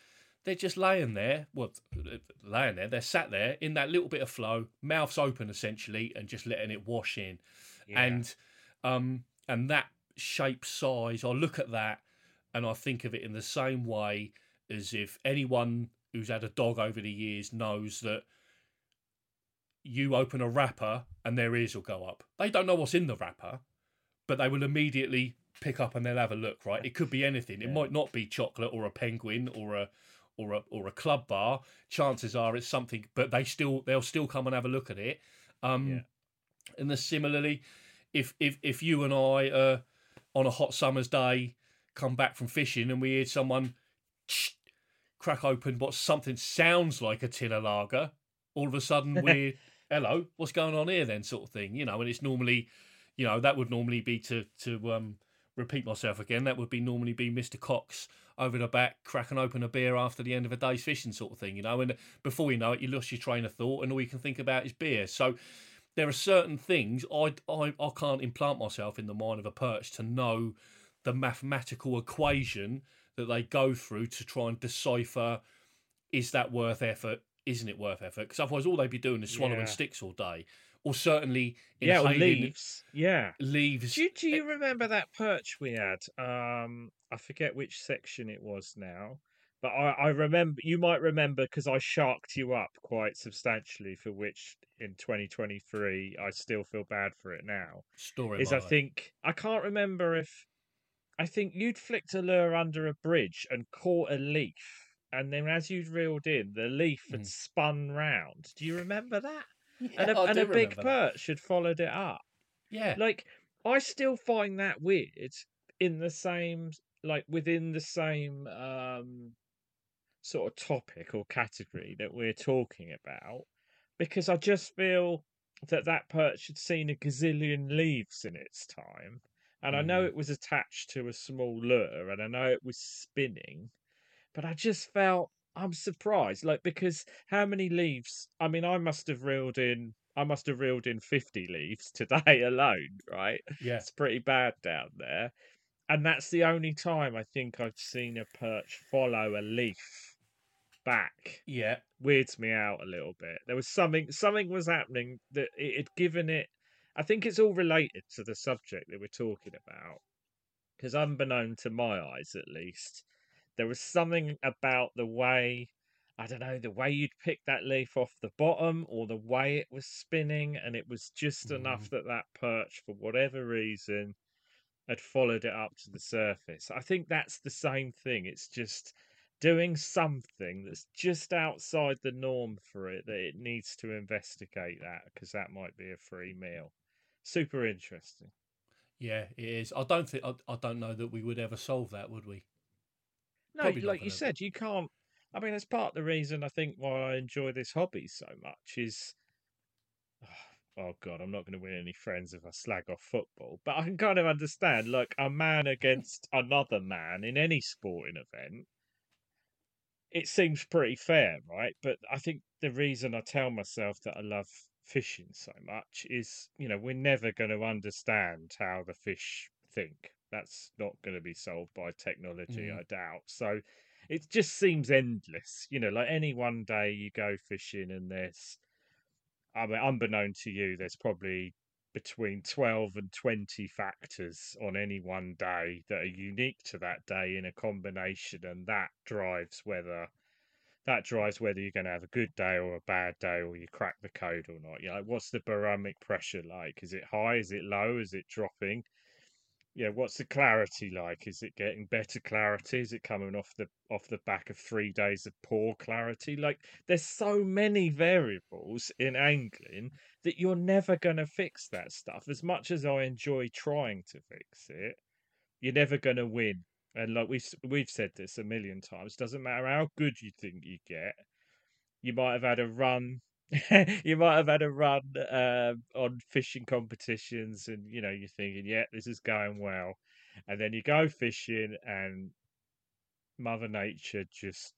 they're just laying there. Well, laying there. They're sat there in that little bit of flow, mouths open essentially, and just letting it wash in. Yeah. And um and that shape, size. I look at that and I think of it in the same way as if anyone who's had a dog over the years knows that you open a wrapper and their ears will go up. They don't know what's in the wrapper, but they will immediately pick up and they'll have a look. Right? It could be anything. It might not be chocolate or a penguin or a or a or a club bar. Chances are it's something, but they still they'll still come and have a look at it. Um, yeah. And then similarly, if if if you and I uh, on a hot summer's day come back from fishing and we hear someone crack open what something sounds like a tin of lager, all of a sudden we're hello, what's going on here then, sort of thing, you know. And it's normally, you know, that would normally be to to um, repeat myself again. That would be normally be Mister Cox over the back cracking open a beer after the end of a day's fishing, sort of thing, you know. And before you know it, you lost your train of thought, and all you can think about is beer. So there are certain things I I, I can't implant myself in the mind of a perch to know the mathematical equation that they go through to try and decipher is that worth effort isn't it worth effort? Because otherwise, all they'd be doing is swallowing yeah. sticks all day, or certainly yeah, leaves. Yeah, leaves. Do, do you remember that perch we had? Um, I forget which section it was now, but I, I remember. You might remember because I sharked you up quite substantially, for which in 2023 I still feel bad for it now. Story is I think I can't remember if I think you'd flicked a lure under a bridge and caught a leaf and then as you'd reeled in, the leaf had mm. spun round. Do you remember that? Yeah, and a, and a big perch had followed it up. Yeah. Like, I still find that weird in the same, like, within the same um, sort of topic or category that we're talking about, because I just feel that that perch had seen a gazillion leaves in its time. And mm. I know mm-hmm. it was attached to a small lure and I know it was spinning but I just felt I'm surprised, like because how many leaves? I mean, I must have reeled in. I must have reeled in fifty leaves today alone, right? Yeah, it's pretty bad down there, and that's the only time I think I've seen a perch follow a leaf back. Yeah, weirds me out a little bit. There was something. Something was happening that it had given it. I think it's all related to the subject that we're talking about, because unbeknown to my eyes, at least there was something about the way I don't know, the way you'd pick that leaf off the bottom or the way it was spinning, and it was just mm. enough that that perch, for whatever reason, had followed it up to the surface. I think that's the same thing. It's just doing something that's just outside the norm for it that it needs to investigate that because that might be a free meal. Super interesting. Yeah, it is. I don't think I, I don't know that we would ever solve that, would we? No, Probably like you said, you can't. I mean, that's part of the reason I think why I enjoy this hobby so much is. Oh God, I'm not going to win any friends if I slag off football, but I can kind of understand, like a man against another man in any sporting event. It seems pretty fair, right? But I think the reason I tell myself that I love fishing so much is, you know, we're never going to understand how the fish think that's not going to be solved by technology, mm. I doubt. So it just seems endless. You know, like any one day you go fishing and there's, I mean, unbeknown to you, there's probably between 12 and 20 factors on any one day that are unique to that day in a combination, and that drives whether that drives whether you're going to have a good day or a bad day, or you crack the code or not. You know, what's the barometric pressure like? Is it high? Is it low? Is it dropping? Yeah, what's the clarity like? Is it getting better clarity? Is it coming off the off the back of three days of poor clarity? Like, there's so many variables in angling that you're never to fix that stuff. As much as I enjoy trying to fix it, you're never to win and like we've we've said this a million times, doesn't matter how good you think you get, you might have had a run. you might have had a run um, on fishing competitions, and you know you're thinking, "Yeah, this is going well," and then you go fishing, and Mother Nature just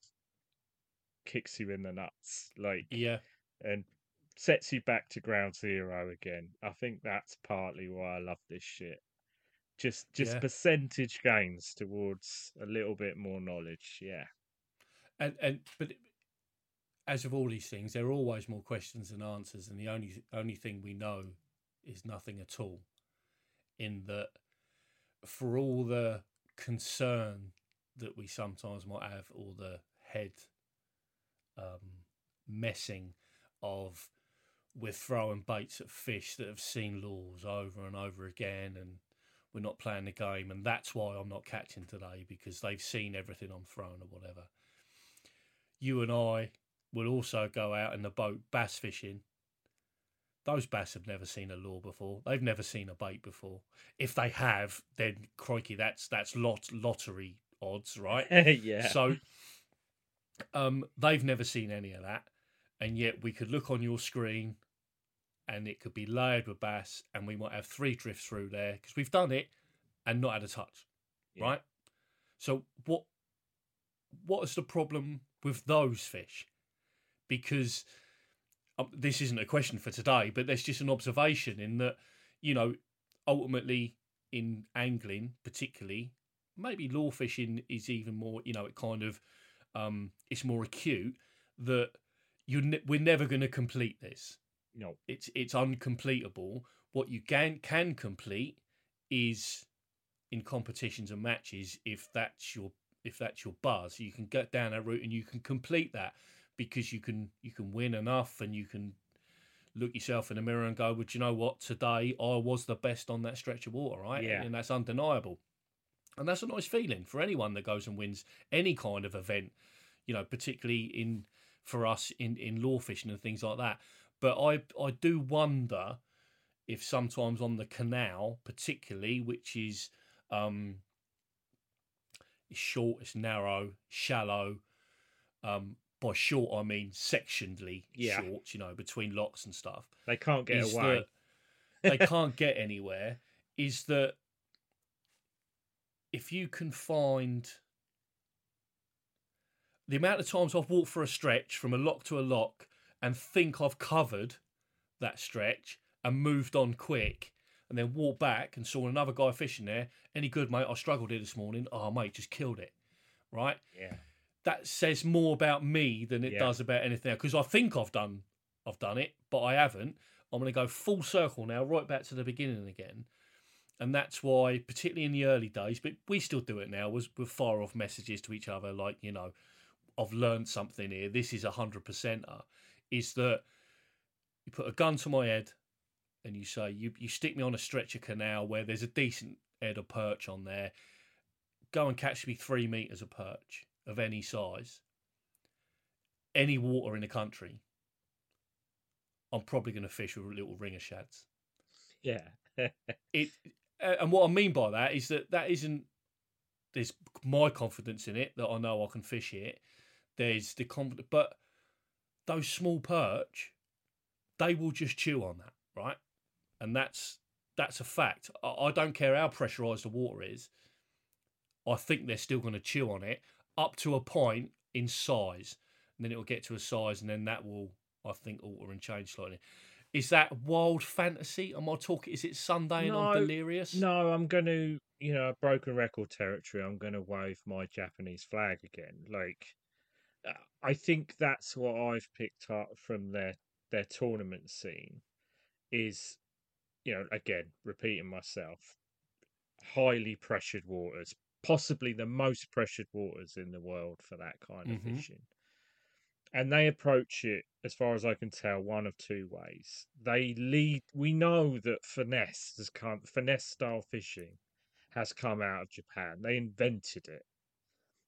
kicks you in the nuts, like yeah, and sets you back to ground zero again. I think that's partly why I love this shit just just yeah. percentage gains towards a little bit more knowledge yeah and and but as of all these things there are always more questions than answers and the only only thing we know is nothing at all in that for all the concern that we sometimes might have or the head um, messing of we're throwing baits at fish that have seen lures over and over again and we're not playing the game, and that's why I'm not catching today because they've seen everything I'm throwing or whatever. You and I will also go out in the boat bass fishing. Those bass have never seen a lure before. They've never seen a bait before. If they have, then crikey, that's that's lot lottery odds, right? yeah. So, um, they've never seen any of that, and yet we could look on your screen and it could be layered with bass, and we might have three drifts through there because we've done it and not had a touch, yeah. right? So what what is the problem with those fish? Because um, this isn't a question for today, but there's just an observation in that you know ultimately in angling, particularly maybe lure fishing is even more you know it kind of um it's more acute that you ne- we're never going to complete this. No, it's it's uncompletable. What you can can complete is in competitions and matches if that's your if that's your buzz, you can get down that route and you can complete that because you can you can win enough and you can look yourself in the mirror and go, "Well, you know what? Today I was the best on that stretch of water, right?" Yeah. And that's undeniable. And that's a nice feeling for anyone that goes and wins any kind of event, you know, particularly in for us in in lure fishing and things like that. But I I do wonder if sometimes on the canal, particularly, which is um, it's short, it's narrow, shallow. Um, by short, I mean sectionally yeah. short. You know, between locks and stuff. They can't get away. they can't get anywhere. Is that if you can find the amount of times I've walked for a stretch from a lock to a lock and think I've covered that stretch and moved on quick and then walk back and saw another guy fishing there. Any good, mate? I struggled here this morning. Oh, mate, just killed it. Right? Yeah. That says more about me than it yeah. does about anything else. because I think I've done I've done it, but I haven't. I'm going to go full circle now, right back to the beginning again. And that's why, particularly in the early days, but we still do it now, was with far off messages to each other, like, you know, I've learned something here. This is a hundred percenter is that you put a gun to my head and you say you, you stick me on a stretcher canal where there's a decent head of perch on there go and catch me three meters of perch of any size any water in the country i'm probably going to fish with a little ringer shads yeah it and what i mean by that is that that isn't there's my confidence in it that i know i can fish it there's the confidence but those small perch, they will just chew on that, right? And that's that's a fact. I, I don't care how pressurized the water is. I think they're still going to chew on it up to a point in size, and then it will get to a size, and then that will, I think, alter and change slightly. Is that wild fantasy? Am I talking? Is it Sunday and no, I'm delirious? No, I'm going to, you know, broken record territory. I'm going to wave my Japanese flag again. Like, uh, I think that's what I've picked up from their their tournament scene is you know again repeating myself highly pressured waters possibly the most pressured waters in the world for that kind of mm-hmm. fishing and they approach it as far as I can tell one of two ways. They lead. We know that finesse has come. Finesse style fishing has come out of Japan. They invented it.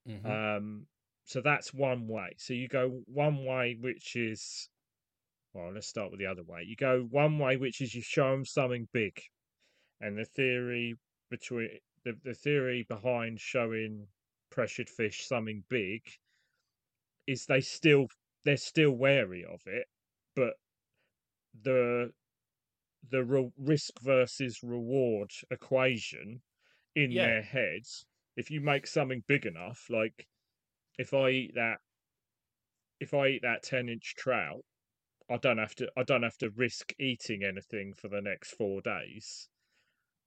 Mhm. Um, so that's one way. So you go one way, which is, well, let's start with the other way. You go one way, which is you show them something big, and the theory between the, the theory behind showing pressured fish something big is they still they're still wary of it, but the the re- risk versus reward equation in Yeah. their heads if you make something big enough like if i eat that if i eat that 10 inch trout i don't have to i don't have to risk eating anything for the next four days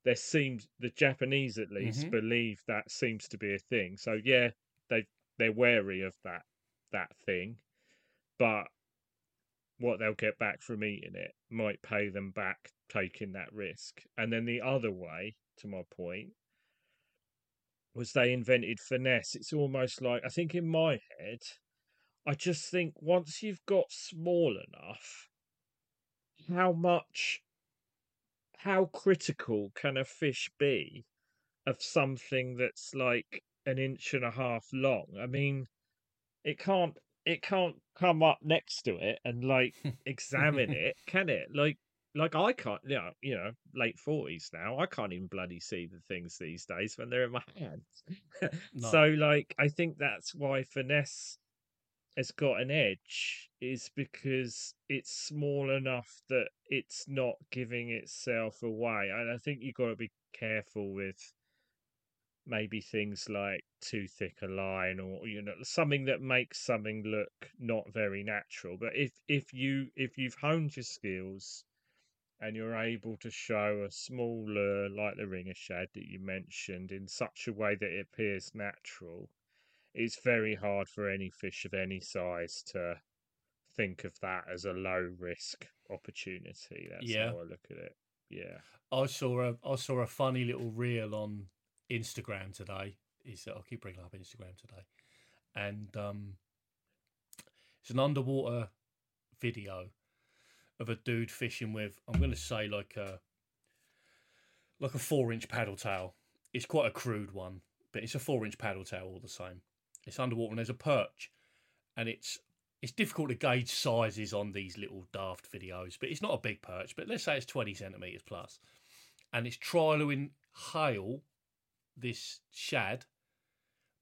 there seems the japanese at least Mhm. believe that seems to be a thing so yeah they they're wary of that that thing but what they'll get back from eating it might pay them back taking that risk. And then the other way, to my point, was they invented finesse. It's almost like I think in my head, I just think once you've got small enough, how much how critical can a fish be of something that's like an inch and a half long? I mean, it can't it can't come up next to it and like examine it, can it? Like like I can't you know, you know, late forties now, I can't even bloody see the things these days when they're in my hands. No. So like I think that's why finesse has got an edge is because it's small enough that it's not giving itself away. And I think you've got to be careful with maybe things like too thick a line or you know something that makes something look not very natural but if if you if you've honed your skills and you're able to show a small lure like the ringer shad that you mentioned in such a way that it appears natural it's very hard for any fish of any size to think of that as a low risk opportunity that's Yeah. how i look at it yeah I saw a I saw a funny little reel on Instagram today. Is I'll keep bringing up Instagram today, and um, it's an underwater video of a dude fishing with I'm going to say like a like a four inch paddle tail. It's quite a crude one, but it's a four inch paddle tail all the same. It's underwater and there's a perch, and it's it's difficult to gauge sizes on these little daft videos, but it's not a big perch. But let's say it's twenty centimeters plus, and it's trialing hail this shad,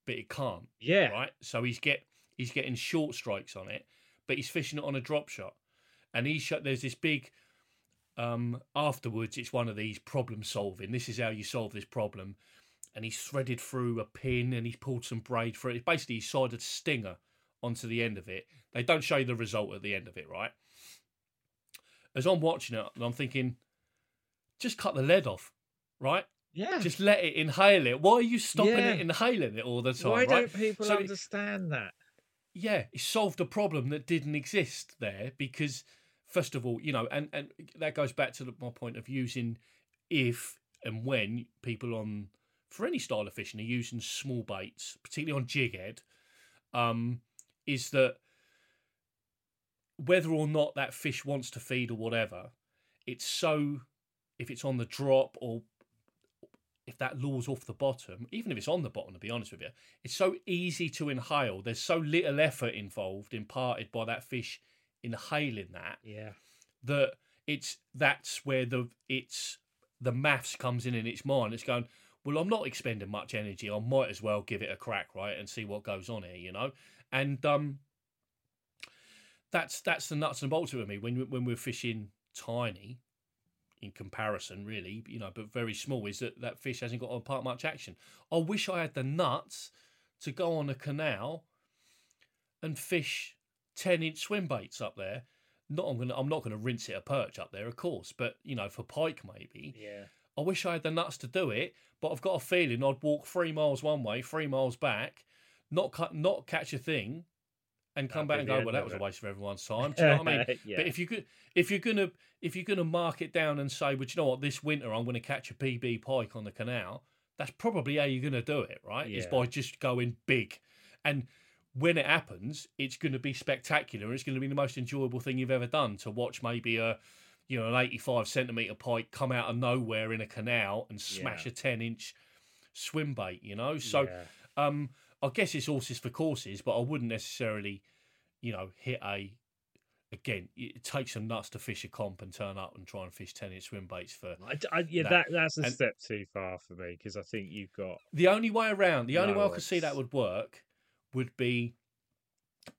but it can't. yeah Right, so he's get he's getting short strikes on it, but he's fishing it on a drop shot, and he shot. There's this big. Um, afterwards, it's one of these problem solving. This is how you solve this problem, and he's threaded through a pin and he's pulled some braid through it. Basically, he sided a stinger onto the end of it. They don't show you the result at the end of it, right? As I'm watching it, I'm thinking, just cut the lead off, right? yeah Just let it inhale it. Why are you stopping Yeah. it inhaling it all the time? why right? don't people So it- understand that yeah, it solved a problem that didn't exist there because, first of all, you know, and and that goes back to the, my point of using if and when people on for any style of fishing are using small baits, particularly on jig head, um, is that whether or not that fish wants to feed or whatever, it's so if it's on the drop or if that lure's off the bottom, even if it's on the bottom, to be honest with you, it's so easy to inhale. There's so little effort involved, imparted by that fish inhaling that, yeah that it's that's where the it's the maths comes in in its mind. It's going, well, I'm not expending much energy. I might as well give it a crack, right, and see what goes on here, you know. And um, that's that's the nuts and bolts of me when when we're fishing tiny in comparison, really, you know, but very small, is that that fish hasn't got to part much action. I wish I had the nuts to go on a canal and fish ten inch swim baits up there. Not I'm gonna I'm not gonna rinse it a perch up there, of course, but you know, for pike maybe. yeah I wish I had the nuts to do it, but I've got a feeling I'd walk three miles one way, three miles back, not cut, not catch a thing, and come That'd back and go, well, that was a waste of everyone's time. Do you know what I mean? yeah But if you could, if you're gonna, if you're gonna mark it down and say, well, you know what, this winter I'm going to catch a PB pike on the canal, that's probably how you're going to do it, right? Is by just going big, and when it happens, it's going to be spectacular. It's going to be the most enjoyable thing you've ever done to watch maybe a, you know, an 85 centimeter pike come out of nowhere in a canal and smash Yeah. a 10 inch swim bait, you know? So, Yeah. um, I guess it's horses for courses, but I wouldn't necessarily, you know, hit a. Again, it takes some nuts to fish a comp and turn up and try and fish ten inch swim baits for. I, I- yeah, that- that, that's a and- step too far for me because I think you've got The only way around, the only No, way I could see that would work would be,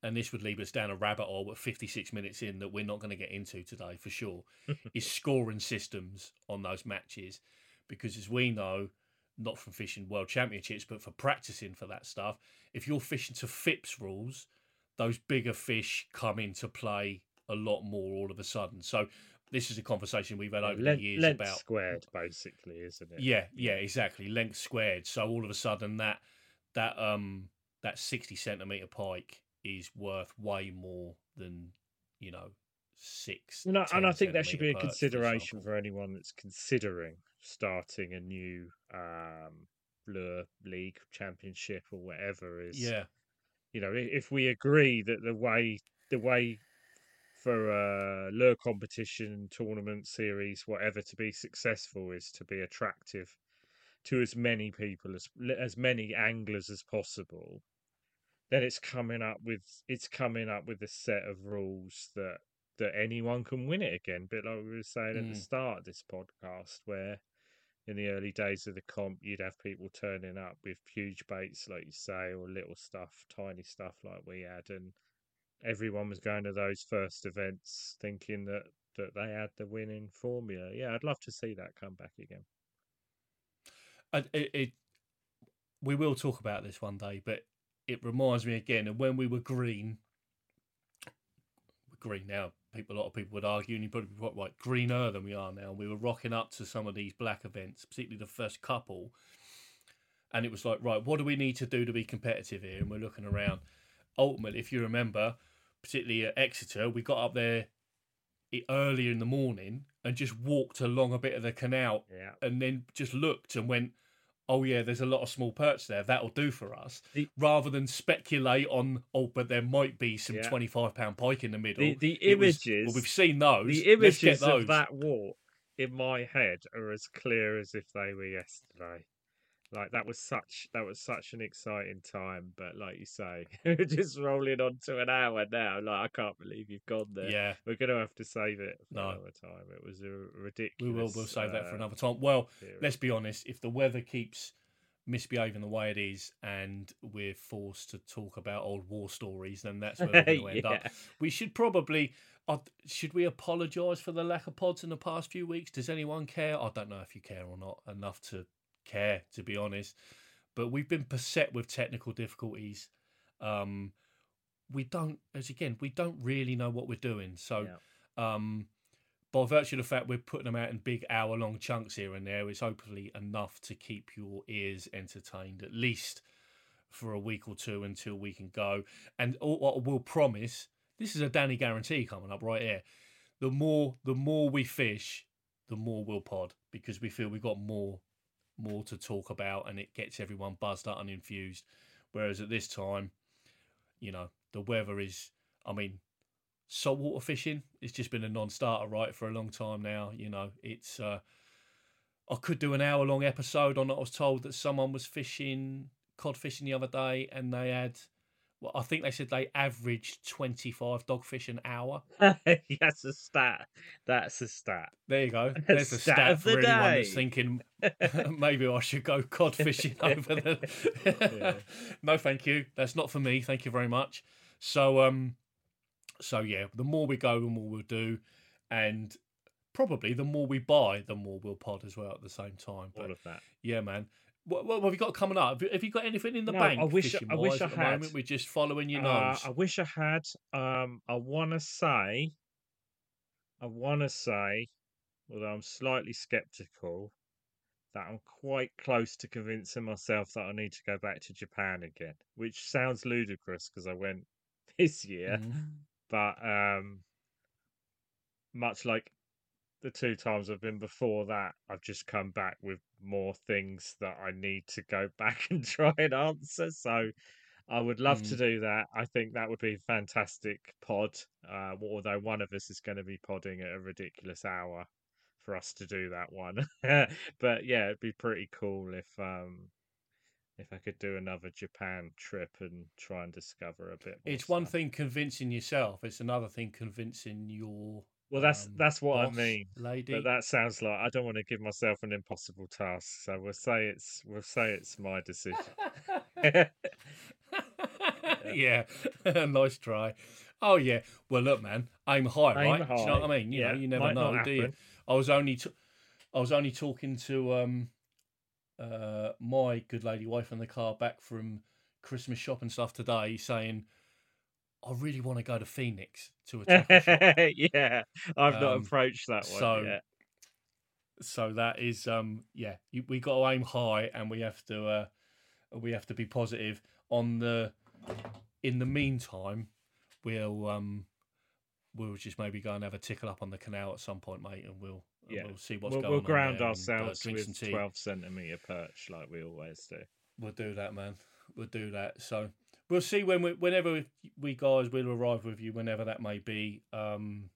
and this would lead us down a rabbit hole at 56 minutes in that we're not going to get into today for sure, is scoring systems on those matches. Because as we know, not from fishing world championships, but for practicing for that stuff, if you're fishing to FIPS rules, those bigger fish come into play a lot more all of a sudden. So this is a conversation we've had over length, the years length about squared, basically, isn't it? yeah, yeah, exactly. Length squared. So all of a sudden that that um that sixty centimeter pike is worth way more than you know six. And I, and I think that should be a perch, for consideration for anyone that's considering starting a new um, lure league championship or whatever. Is Yeah, you know, if we agree that the way the way for a lure competition, tournament series, whatever, to be successful is to be attractive to as many people as as many anglers as possible. Then it's coming up with it's coming up with a set of rules that that anyone can win it again. But like we were saying at the Mm. start of this podcast, where in the early days of the comp, you'd have people turning up with huge baits, like you say, or little stuff, tiny stuff like we had, and everyone was going to those first events thinking that that they had the winning formula. Yeah, I'd love to see that come back again. And it, it we will talk about this one day, but it reminds me again of when we were green. Green now, people a lot of people would argue, and you probably be quite right, greener than we are now. We were rocking up to some of these BLAC events, particularly the first couple, and it was like, right, what do we need to do to be competitive here? And we're looking around. Ultimately, if you remember, particularly at Exeter, we got up there early in the morning and just walked along a bit of the canal Yeah. and then just looked and went, "Oh yeah, there's a lot of small perch there. That'll do for us." The- Rather than speculate on, "Oh, but there might be some Yeah. twenty-five pound pike in the middle." The the It was, images well, we've seen those. the images those. of that walk in my head are as clear as if they were yesterday. Like that was such that was such an exciting time, but like you say, we're just rolling on to an hour now. Like I can't believe you've gone there. Yeah, We're gonna have to save it for No. another time. It was a ridiculous. we will. We'll save that for uh, another time. Well, period. let's be honest. If the weather keeps misbehaving the way it is, and we're forced to talk about old war stories, then that's where we're going to end up. We should probably. Uh, should we apologise for the lack of pods in the past few weeks? Does anyone care? I don't know if you care or not enough to care, to be honest. But we've been beset with technical difficulties. Um, we don't, as again, we don't really know what we're doing. So, um, by virtue of the fact we're putting them out in big hour long chunks here and there, it's hopefully enough to keep your ears entertained, at least for a week or two until we can go. And all, what I will promise, this is a Danny guarantee coming up right here. The more the more we fish, the more we'll pod because we feel we've got more more to talk about and it gets everyone buzzed up and infused. Whereas at this time, you know, the weather is I mean, saltwater fishing it's just been a non-starter right for a long time now you know it's uh i could do an hour long episode on it i was told that someone was fishing cod fishing the other day and they had well i think they said they averaged 25 dogfish an hour. That's a stat. That's a stat. there you go. There's a Stat stat for anyone that's thinking maybe i should go cod fishing over Yeah. no thank you. That's not for me. Thank you very much. So um so yeah the more we go the more we'll do. And probably the more we buy the more we'll pod as well at the same time. All of that. yeah man what, what have you got coming up have you, got anything in the No, bank I wish- I wish I had. moment we're just following your Uh, nose I wish I had. Um, I want to say, I want to say, although I'm slightly skeptical, that I'm quite close to convincing myself that I need to go back to Japan again, which sounds ludicrous because I went this year, Mhm. but um, much like the two times I've been before that, I've just come back with more things that I need to go back and try and answer. So I would love Mm. to do that. I think that would be a fantastic pod. Uh, although one of us is going to be podding at a ridiculous hour for us to do that one. but yeah, it'd be pretty cool if um if I could do another Japan trip and try and discover a bit. More It's one thing convincing yourself; it's another thing convincing your Well, that's um, that's what I mean. lady. But that sounds like I don't want to give myself an impossible task, so we'll say it's we'll say it's my decision. yeah, nice try. Oh yeah. Well, look, man, aim high, Aim right? Do you know what I mean? You know, yeah, you never might know, do you? I was only, t- I was only talking to um, uh, my good lady wife in the car back from Christmas shop and stuff today, saying, "I really want to go to Phoenix to a tackle shop." yeah, I've not Um, approached that one so- yet. so that is um yeah you, we got to aim high and we have to uh we have to be positive on the in the meantime we'll um we'll just maybe go and have a tickle up on the canal at some point mate and we'll and Yeah. we'll see what's We'll, going we'll on ground there and, uh, ourselves with twelve centimeter perch like we always do. we'll do that man we'll do that so we'll see when we whenever we guys will arrive with you whenever that may be. Um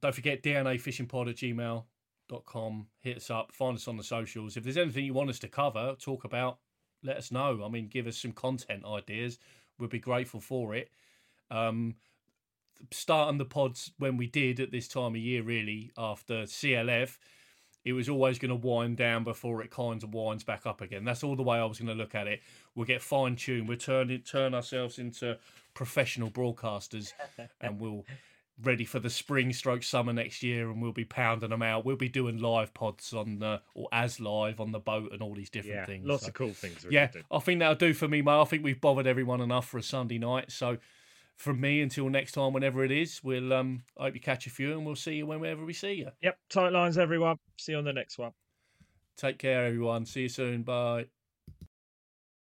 don't forget dna fishing pod at gmail.com hit us up. Find us on the socials. If there's anything you want us to cover talk about let us know. I mean give us some content ideas. We'd be grateful for it. Um starting the pods when we did at this time of year really after clf it was always going to wind down before it kind of winds back up again. That's all the way I was going to look at it. We'll get fine tuned. We'll turn it, turn ourselves into professional broadcasters, and we'll ready for the spring stroke summer next year, and we'll be pounding them out. We'll be doing live pods on the or as live on the boat and all these different Yeah, things. lots So, of cool things. Yeah. I think that'll do for me, mate. I think we've bothered everyone enough for a Sunday night. So. From me until next time, whenever it is, we'll um, I hope you catch a few, and we'll see you whenever we see you. Yep, tight lines, everyone. See you on the next one. Take care, everyone. See you soon. Bye.